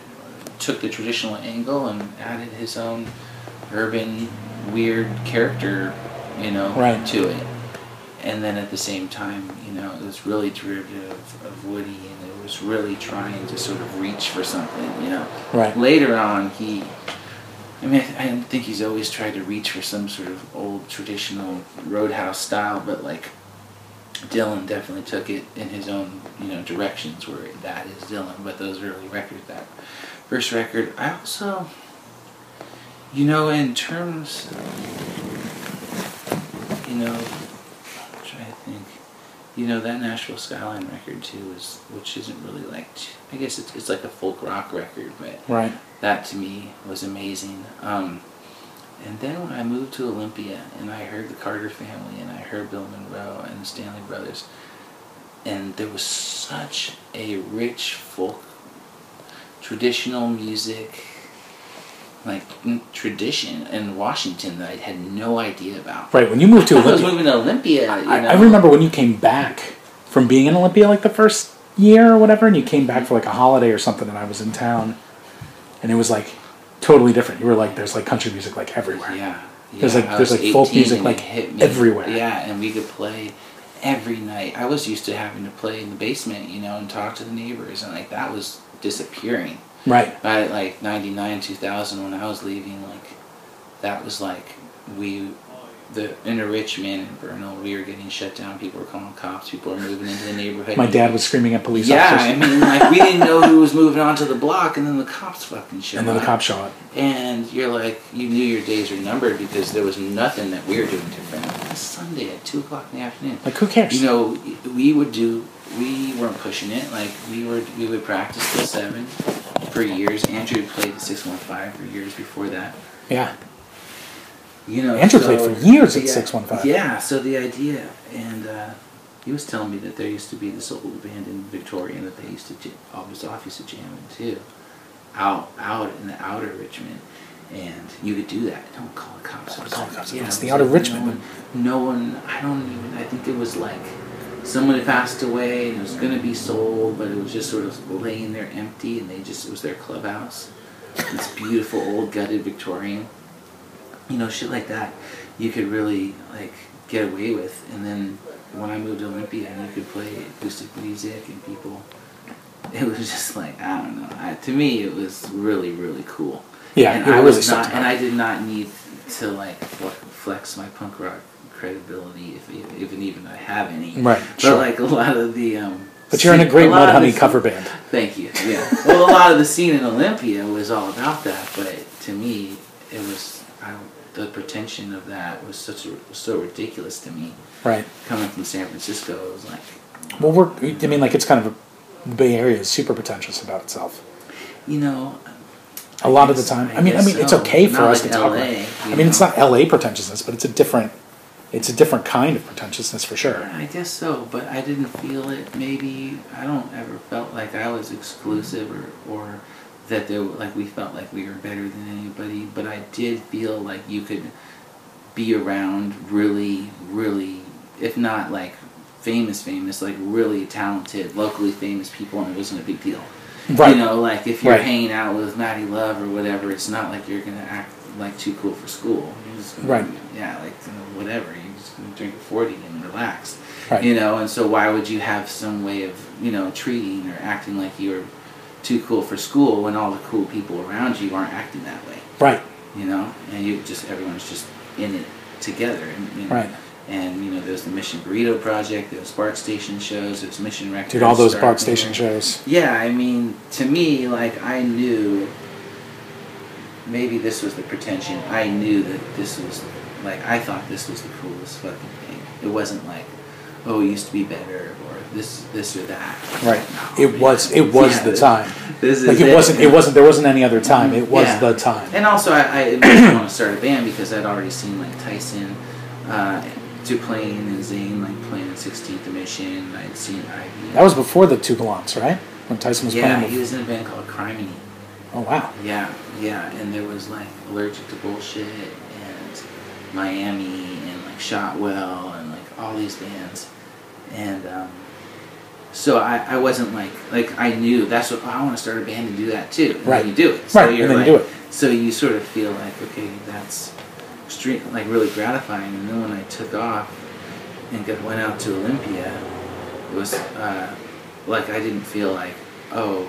took the traditional angle and added his own urban weird character you know Right. to it. And then at the same time, you know, it was really derivative of Woody, was really trying to sort of reach for something, you know. Right. Later on, he, I mean, I, I think he's always tried to reach for some sort of old traditional roadhouse style, but like Dylan definitely took it in his own, you know, directions where that is Dylan. But those early records, that first record, I also, you know, in terms, you know, I'm trying to think. You know that Nashville Skyline record too is, which isn't really like, I guess it's, it's like a folk rock record, but Right. that to me was amazing. Um, and then when I moved to Olympia and I heard the Carter family and I heard Bill Monroe and the Stanley Brothers, and there was such a rich folk, traditional music, like tradition in Washington that I had no idea about. Right. When you moved to I was Olympia, moving to Olympia. You I, know? I remember when you came back from being in Olympia like the first year or whatever, and you came back for like a holiday or something, and I was in town, and it was like totally different. You were like, there's like country music like everywhere. Yeah. There's, like- there's, like, folk music, like, everywhere. Yeah, and we could play every night. I was used to having to play in the basement, you know, and talk to the neighbors, and like that was disappearing. Right. By like '99, 2000, when I was leaving, like that was like we the in Richmond and Bernal, we were getting shut down. People were calling cops. People were moving into the neighborhood. My dad was screaming at police yeah, officers. I mean, like we didn't know who was moving onto the block, and then the cops fucking showed and then the cops show up. And you're like, you knew your days were numbered because there was nothing that we were doing different. It was Sunday at two o'clock in the afternoon. Like, who cares? You know, we would do. We weren't pushing it. Like we were. We would practice till seven for years. Andrew played at six one five for years before that. yeah. You know, Andrew played for years at 615. Yeah, so the idea, and uh, he was telling me that there used to be this old band in Victoria that they used to j- always off used to jam in too, out out in the outer Richmond, and you could do that. Don't call the cops. Don't call the cops. Yeah, It's the outer like Richmond. No one, no one. I don't even. I think it was like someone had passed away and it was gonna be sold, but it was just sort of laying there empty, and they just it was their clubhouse. This beautiful old gutted Victorian you know, shit like that, you could really like get away with. And then when I moved to Olympia, and you could play acoustic music and people, it was just like I don't know. I, to me, it was really really cool. Yeah, and it I was not, and. I did not need to like flex my punk rock credibility, if even even I have any. Right, But sure. like a lot of the um. But you're in a great lot of Mudhoney cover band. Thank you. [laughs] Yeah. well, a lot of the scene in Olympia was all about that, but to me, it was I the pretension of that was such a, was so ridiculous to me. Right. Coming from San Francisco, it was like, Well, we're. I mean, like, it's kind of a. Bay Area is super pretentious about itself. you know. A lot of the time. I mean, I mean, it's okay for Not us like to talk about. I mean, it's not L.A. pretentiousness, but it's a different. It's a different kind of pretentiousness for sure. I guess so, but I didn't feel it. Maybe I don't ever felt like I was exclusive or or that there were- like we felt like we were better than anybody. But I did feel like you could be around really, really, if not like famous, famous, like really talented, locally famous people, and it wasn't a big deal. Right. You know, like if you're Right. hanging out with Maddie Love or whatever, it's not like you're gonna act like too cool for school. You're just gonna, Right. Yeah, like you know, whatever. You're just gonna drink a forty and relax. Right. You know, and so why would you have some way of you know treating or acting like you're too cool for school when all the cool people around you aren't acting that way? Right. You know, and you just everyone's just in it together. And, you know, Right. And you know, there's the Mission Burrito Project. There's Bark Station shows. There's Mission Records. Dude, all those Bark Station shows. Yeah, I mean, to me, like I knew. Maybe this was the pretension. I knew that this was, like, I thought this was the coolest fucking thing. It wasn't like, oh, it used to be better or this, this or that. Right. No, It was. It was Yeah, the time. [laughs] This is Like it wasn't. It wasn't. There wasn't any other time. It was Yeah. the time. And also, I, I didn't want to start a band because I'd already seen like Tyson, uh, Duplain and Zane like playing at 16th Emission. I'd seen Ivy. That was before the two Gallants, right? When Tyson was yeah, playing. Yeah, he was in a band called Criminy. Oh wow. Yeah, yeah, and there was like Allergic to Bullshit and Miami and like Shotwell and like all these bands, and um, so I, I wasn't like like I knew that's what I want to start a band and do that too. And Right. Then you do it. So Right, You're then like, you do it. So you sort of feel like okay, that's extreme, like really gratifying. And then when I took off and got, went out to Olympia, it was uh, like I didn't feel like oh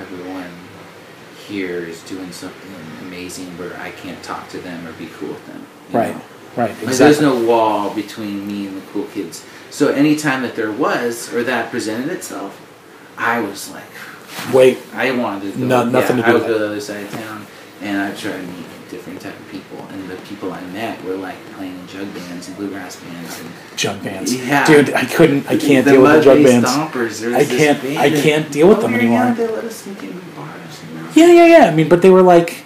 everyone here is doing something amazing where I can't talk to them or be cool with them. Right. know? Right. Like, Exactly. there's no wall between me and the cool kids. So anytime that there was or that presented itself, I was like, Wait. I wanted to go. No- nothing yeah, to do I would go to the other side of town, and I try to meet different type of people. And the people I met were like playing in jug bands and bluegrass bands and Jug bands. Yeah. Dude, I couldn't. I can't the deal with the jug bands. Stompers. I can't- I can't deal with oh, them we anymore. young, They let us sneak into bars. You know? Yeah, yeah, yeah. I mean, but they were like,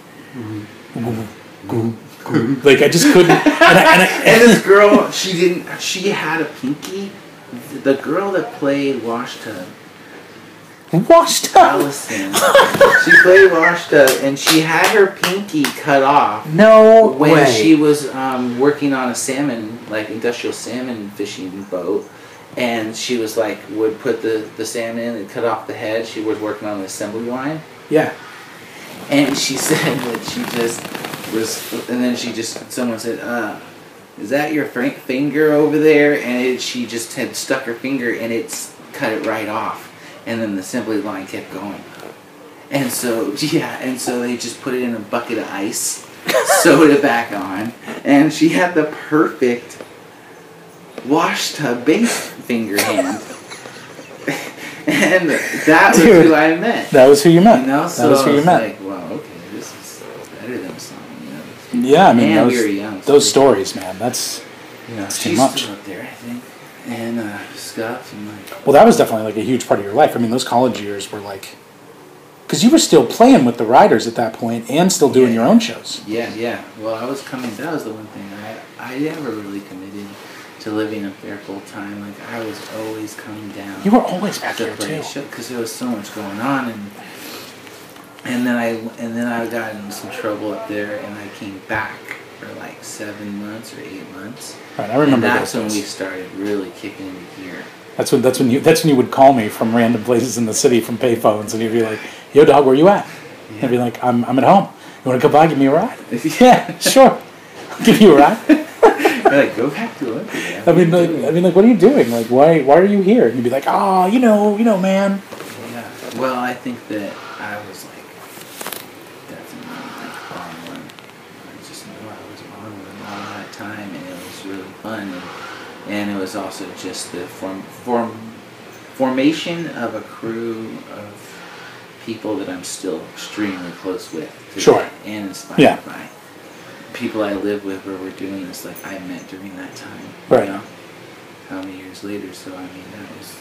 like I just couldn't. [laughs] And I, and I, and this girl, she didn't. She had a pinky. The girl that played Wash Tub, washed up. Allison, she played Wash Tub, and she had her pinky cut off No when way. she was um, working on a salmon, like industrial salmon fishing boat. And she was like, would put the, the salmon in and cut off the head. She was working on the assembly line. yeah. And she [laughs] said that she just was, and then she just, someone said, uh, is that your finger over there? And it, she just had stuck her finger and it's cut it right off. And then the assembly line kept going. And so, [laughs] yeah, and so they just put it in a bucket of ice [laughs] sewed it back on, and she had the perfect wash tub bass finger hand. [laughs] and that was Dude. who I met. That was who you met. You know, that was who you was met. like, wow, okay, this is better than song. You know, yeah, I mean and those, we were young. so those stories, man. That's You know, That's too much. up there, I think. And uh, Scuff and like, well, that was definitely like a huge part of your life. I mean, those college years were like, because you were still playing with the Riders at that point and still doing Yeah. your own shows. yeah, yeah. Well, I was coming. That was the one thing I I never really committed to living up there full time. Like I was always coming down. You were always back to there play too. because there was so much going on and and then I and then I got in some trouble up there and I came back for like seven months or eight months. Right, I remember And that's when we started really kicking into gear. That's when that's when you that's when you would call me from random places in the city from payphones, and you'd be like, "Yo, dog, where you at?" Yeah. I'd be like, "I'm I'm at home. You want to come by? Give me a ride." Yeah. [laughs] [laughs] yeah, sure. I'll [laughs] give you a ride. You're like, go back to Olympia. I mean, like. I mean, like, what are you doing? Like, why why are you here? And you'd be like, "Oh, you know, you know, man." Yeah. Well, I think that I was like definitely like on one. I just knew I was on one all that time, and it was really fun. And, and it was also just the form, form formation of a crew of people that I'm still extremely close with. Sure. And inspired Yeah. by people I live with where we're doing this. Like I met during that time. Right. You know? How many years later? So I mean that was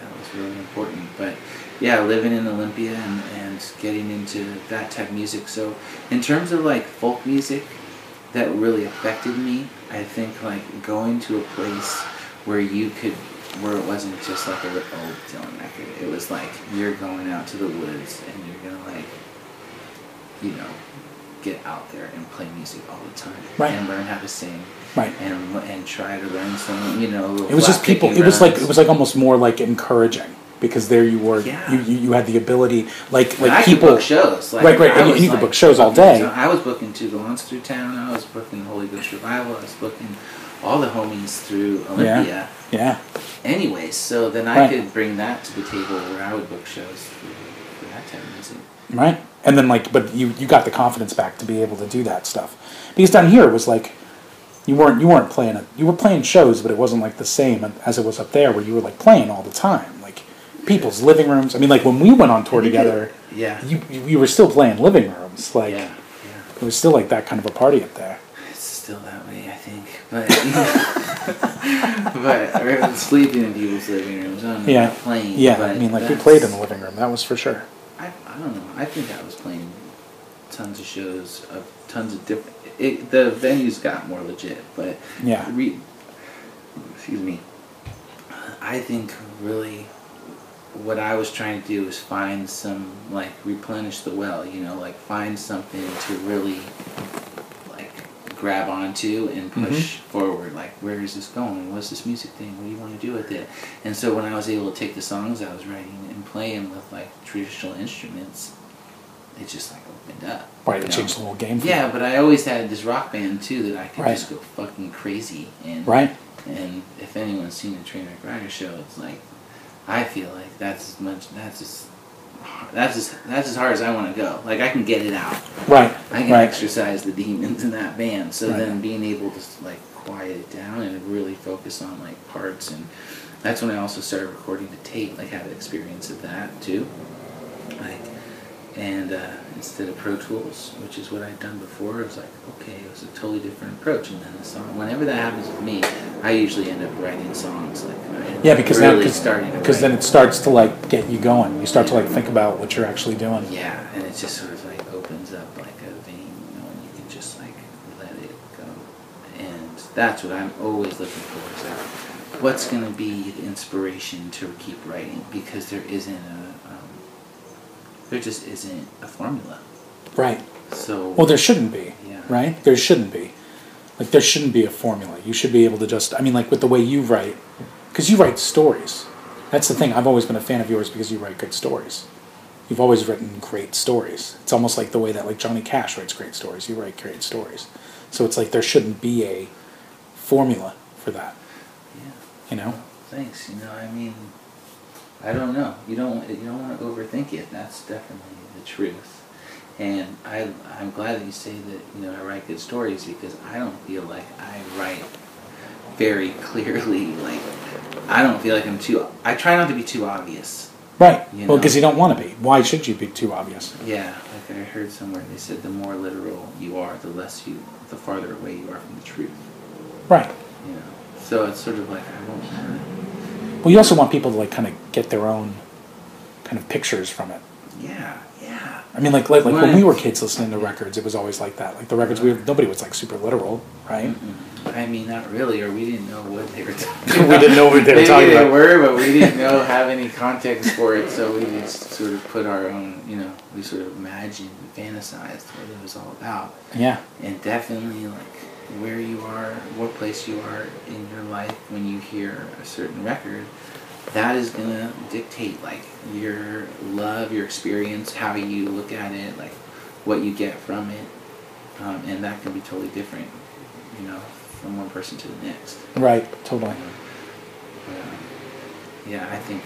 that was really important. But yeah, living in Olympia and, and getting into that type of music. So in terms of like folk music that really affected me, I think like going to a place where you could where it wasn't just like a old Dylan record. It was like you're going out to the woods and you're gonna like you know, get out there and play music all the time. Right. And learn how to sing. Right. And and try to learn some, you know, It was just people. It was like it was like almost more like encouraging because there you were. Yeah. You, you you had the ability, like like could people. book shows. Like, Right, right, I and you- was, you could like, book shows all day. I was booking Two Gallants through town. I was booking Holy Ghost Revival. I was booking all the homies through Olympia. Yeah. yeah. Anyways, so then I Right. could bring that to the table where I would book shows for, for that type of music. right and then like but you you got the confidence back to be able to do that stuff because down here it was like you weren't you weren't playing it you were playing shows but it wasn't like the same as it was up there where you were like playing all the time people's living rooms i mean like when we went on tour together it- yeah. you you you were still playing living rooms like yeah. Yeah. it was still like that kind of a party up there It's still that way, I think. But [laughs] but or sleeping in people's living rooms. I don't know. yeah not playing. yeah but i mean like we played in the living room that was for sure I, I don't know. I think I was playing tons of shows of tons of different. It, the venues got more legit, but Yeah. Re, excuse me. I think really what I was trying to do was find some like replenish the well. You know, like find something to really like grab onto and mm-hmm. push forward. Like, where is this going? What's this music thing? What do you want to do with it? And so when I was able to take the songs I was writing and play them with like traditional instruments, it just like opened up. right it know? changed the whole game for Yeah, you. but I always had this rock band too that I could Right. just go fucking crazy and right and if anyone's seen a Trainwreck Rider show, it's like I feel like that's as much that's as that's as that's as hard as I want to go. Like I can get it out. right I can right exercise the demons in that band. So Right. then being able to like quiet it down and really focus on like parts and that's when I also started recording the tape. Like had an experience of that too. Like and uh, instead of Pro Tools, which is what I'd done before, it was like okay, it was a totally different approach. And then the song, whenever that happens with me, I usually end up writing songs like I Yeah, because really now because then it starts to like get you going. You start to like think about what you're actually doing. Yeah, and it just sort of like opens up like a vein, you know, and you can just like let it go. And that's what I'm always looking for is like, what's going to be the inspiration to keep writing? Because there isn't a, there just isn't a formula. Right. So, Well, there shouldn't be. Yeah. Right. There shouldn't be. Like there shouldn't be a formula. You should be able to just. I mean, like with the way you write, because you write stories. That's the thing. I've always been a fan of yours because you write good stories. You've always written great stories. It's almost like the way that like Johnny Cash writes great stories. You write great stories. So it's like there shouldn't be a formula for that. yeah. You know. Thanks. You know, I mean, I don't know. You don't you don't want to overthink it. That's definitely the truth. And I, I'm glad that you say that, you know, I write good stories because I don't feel like I write very [laughs] clearly. Like, I don't feel like I'm too, I try not to be too obvious. Right. You well, because you don't want to be. Why should you be too obvious? Yeah, like I heard somewhere they said the more literal you are, the less you, the farther away you are from the truth. Right. You know, so it's sort of like I won't. Well, you also want people to like kind of get their own kind of pictures from it. Yeah, yeah. I mean, like like, like when we were kids listening to records, it was always like that. Like the records, we nobody was like super literal, right? I mean, not really, or we didn't know what they were talking [laughs] about. We didn't know what they were talking they about. were, but we didn't know have any context for it, so we just sort of put our own, you know, we sort of imagined, fantasized what it was all about. Yeah. and definitely like where you are, what place you are in your life when you hear a certain record, that is gonna dictate like your love, your experience, how you look at it, like what you get from it, um, and that can be totally different, you know, from one person to the next. Right. Totally. But, um, yeah, I think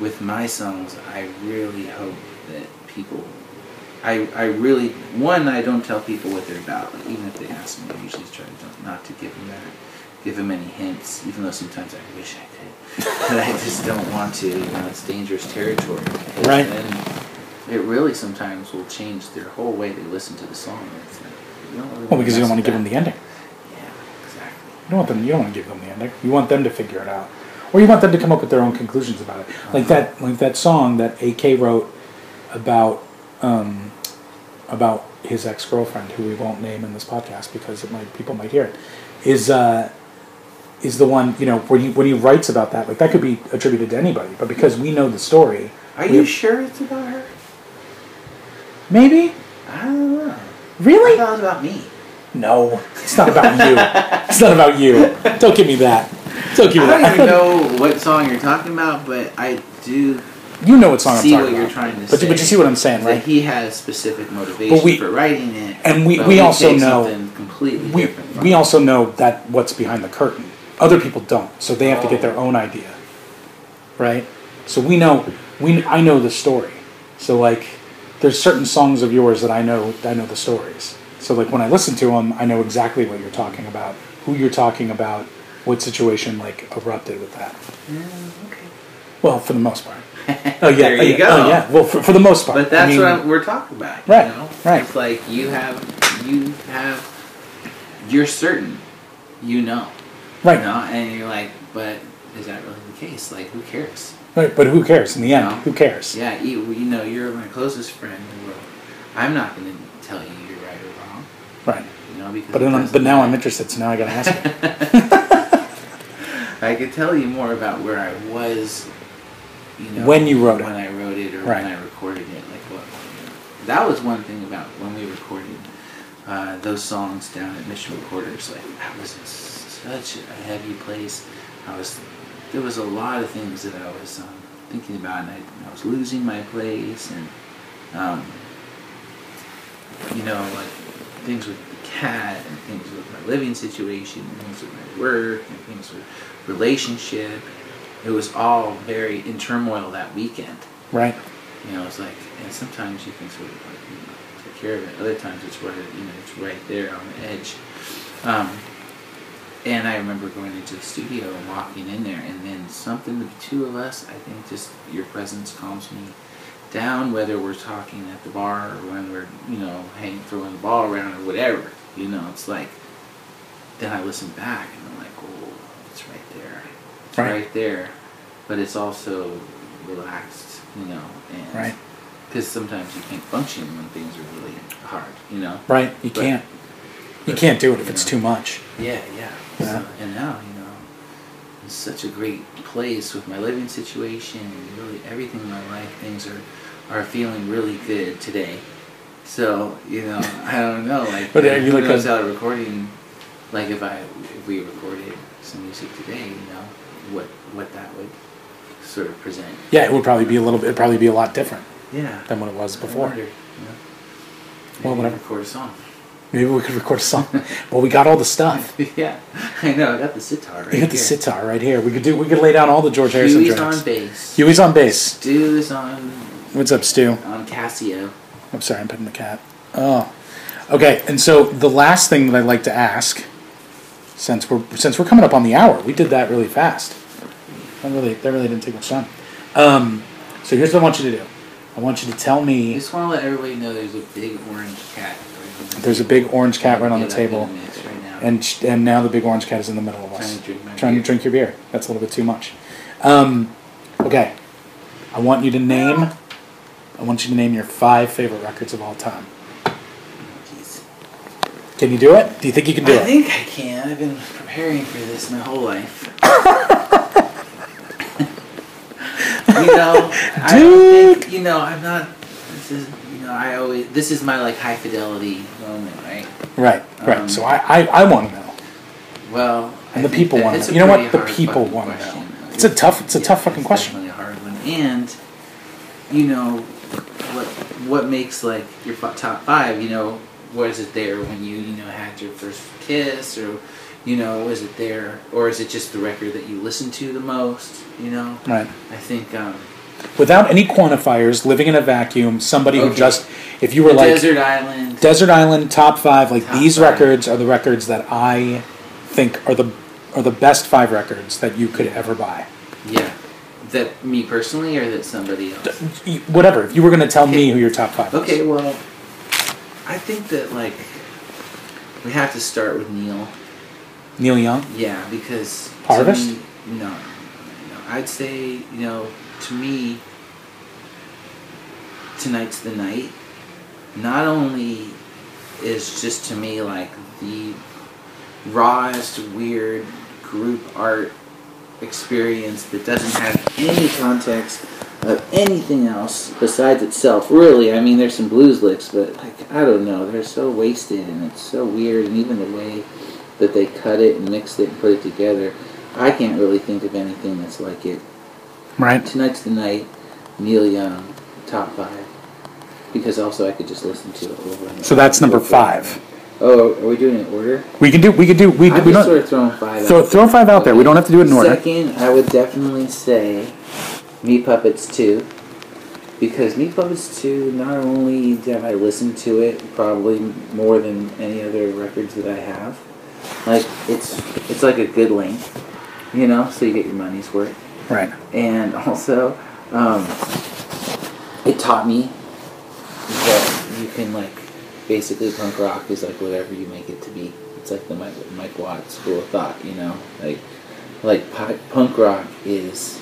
with my songs, I really hope that people. I, I really one I don't tell people what they're about like, even if they ask me I usually try to don't, to give them that give them any hints even though sometimes I wish I could [laughs] but I just don't want to you know it's dangerous territory Right. then it really sometimes will change their whole way they listen to the song it's like, you don't really Well, because you don't want to give them the ending. yeah exactly You don't want them. You don't want to give them the ending. You want them to figure it out, or you want them to come up with their own conclusions about it. Like uh-huh. that, like that song that AK wrote about um, about his ex girlfriend, who we won't name in this podcast because it might people might hear it. Is uh, is the one you know when he when he writes about that like that could be attributed to anybody, but because we know the story, are you have- sure it's about her maybe I don't know I really thought it was about me no, it's not about you. It's not about you. Don't give me that. Don't give me I that. I don't even know what song you're talking about, but I do You know what song see I'm what talking you're about. trying to but, say. you- but you see what I'm saying, That right? he has specific motivation we- for writing it, and we- but we also know- completely we different. We also know that what's behind the curtain. Other people don't, so they have to get their oh. own idea, right? So we know we I know the story. So like, there's certain songs of yours that I know I know the stories. So like when I listen to them, I know exactly what you're talking about, who you're talking about, what situation like erupted with that. Yeah, okay. Well, for the most part. [laughs] Oh yeah, there oh, you yeah, go. Oh yeah. Well, for, for the most part. But that's I mean, what I'm, we're talking about. you Right, know? right. It's like you have, you have, you're certain, you know, Right. you know, and you're like, but is that really the case? Like, who cares? Right, but who cares in the end? No. Who cares? Yeah, you, you know, you're my closest friend in the world. I'm not going to tell you you're right or wrong, Right. you know, because But I'm, but now I'm interested, so now I gotta ask you. [laughs] I could tell you more about where I was, you know, When you wrote it. when I wrote it, or Right. when I recorded it. Like what? That was one thing about when we recorded uh, those songs down at Mission Recorders. Like I was in such a heavy place. I was there was a lot of things that I was um, thinking about, and I, I was losing my place, and um, you know, like things with the cat, and things with my living situation, and things with my work, and things with relationship. It was all very in turmoil that weekend. right. You know, it's like, and sometimes you can sort of like, you know, take care of it. Other times it's right, you know, it's right there on the edge. Um, and I remember going into the studio and walking in there, and then something, the two of us, I think just your presence calms me down, whether we're talking at the bar or when we're, you know, hanging, throwing the ball around or whatever. You know, it's like, then I listen back and I'm like, oh, it's right there. It's Right. right, there. But it's also relaxed, you know, and Right. because sometimes you can't function when things are really hard, you know. Right. You But- can't. You but, can't do it if it's know. too much. Yeah, yeah. Yeah. So, and now, you know, it's such a great place with my living situation and really everything in my life. Things are are feeling really good today. So you know, I don't know. Like, [laughs] But are you who like uh, knows a- how recording? Like if I if we recorded some music today, you know, what what that would sort of present. Yeah, it would probably be a little bit. It'd probably be a lot different Yeah. than what it was before. wonder, you know. Well, whatever. Record a song. Maybe we could record a song. well, we got all the stuff. [laughs] yeah, I know. I got the sitar right We got the sitar right here. We could do. We could lay down all the George Harrison Huey's tracks. on bass. Huey's on bass. Stu is on What's up, Stu? on Casio. I'm sorry, I'm petting the cat. Oh, okay. And so the last thing that I'd like to ask, since we're since we're coming up on the hour, we did that really fast. That really that really didn't take much time. Um, so here's what I want you to do. I want you to tell me. I just want to let everybody know there's a big orange cat. Right on the There's a big orange cat right on the Get up in table, right now. and and now the big orange cat is in the middle of trying us, to drink trying to drink your beer. That's a little bit too much. Um, okay, I want you to name. I want you to name your five favorite records of all time. Can you do it? Do you think you can do I it? I think I can. I've been preparing for this my whole life. [laughs] you know, I don't think, you know, I'm not. This is, you know, I always. This is my like high fidelity moment, right? Right, right. Um, so I, I, I want to know, Well, and I the people want to know. You know what? The people want to know. It's a tough, it's a Yeah, tough fucking it's question. Definitely a hard one, and you know, what what makes like your top five? You know, was it there when you you know had your first kiss, or you know, was it there, or is it just the record that you listen to the most? You know, Right. I think um, Without any quantifiers, living in a vacuum, somebody who just, if you were like Desert Island. Desert Island top five, like Top these five. records are the records that I think are the are the best five records that you could ever buy. yeah, that me personally, or that somebody else. Whatever. If you were going to tell me who your top five is. Okay, well, I think that like we have to start with Neil. Neil Young. Yeah, because Harvest? me- no, no, I'd say you know to me, tonight's the night. Not only is just to me like the rawest weird group art experience that doesn't have any context of anything else besides itself. Really, I mean, there's some blues licks, but like I don't know, they're so wasted and it's so weird, and even the way that they cut it and mixed it and put it together, I can't really think of anything that's like it. Right. Tonight's the night, Neil Young, top five, because also I could just listen to it over. And So that's number over five. over. Oh, are we doing it in order? We can do. We can do. We, I'm we don't sort of throwing five. out. throw five out there. We don't have to do it in order. Second, I would definitely say Meat Puppets 2. Because Meat Puppets 2, not only did I listen to it probably more than any other records that I have, like it's it's like a good length, you know, so you get your money's worth. Right. And also, um, it taught me that you can like basically punk rock is like whatever you make it to be. It's like the Mike, Mike Watt's school of thought, you know, like like pu- punk rock is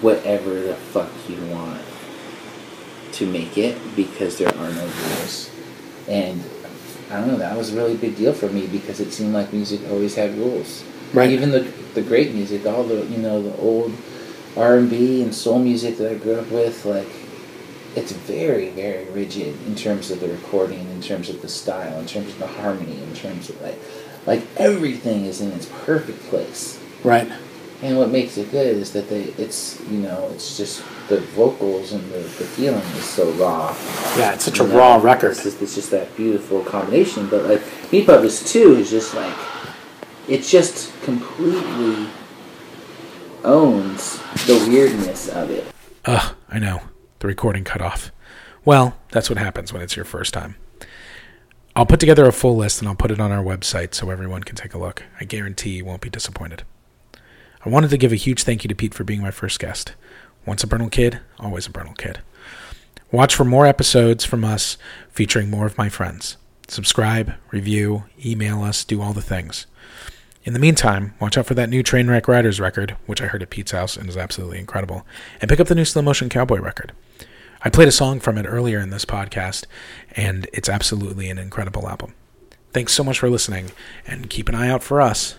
whatever the fuck you want to make it because there are no rules. And I don't know, that was a really big deal for me because it seemed like music always had rules. Right. Even the the great music, all the you know the old R and B and soul music that I grew up with, like it's very very rigid in terms of the recording, in terms of the style, in terms of the harmony, in terms of like like everything is in its perfect place. Right. And what makes it good is that they it's you know it's just the vocals and the, the feeling is so raw. Yeah. It's such a know, raw record. It's just, it's just that beautiful combination. But like Meat Puppets 2 is just like it just completely owns the weirdness of it. Ugh. I know. The recording cut off. Well, that's what happens when it's your first time. I'll put together a full list and I'll put it on our website so everyone can take a look. I guarantee you won't be disappointed. I wanted to give a huge thank you to Pete for being my first guest. Once a Bernal kid, always a Bernal kid. Watch for more episodes from us featuring more of my friends. Subscribe, review, email us, do all the things. In the meantime, watch out for that new Trainwreck Riders record, which I heard at Pete's house and is absolutely incredible, and pick up the new Slow Motion Cowboy record. I played a song from it earlier in this podcast, and it's absolutely an incredible album. Thanks so much for listening, and keep an eye out for us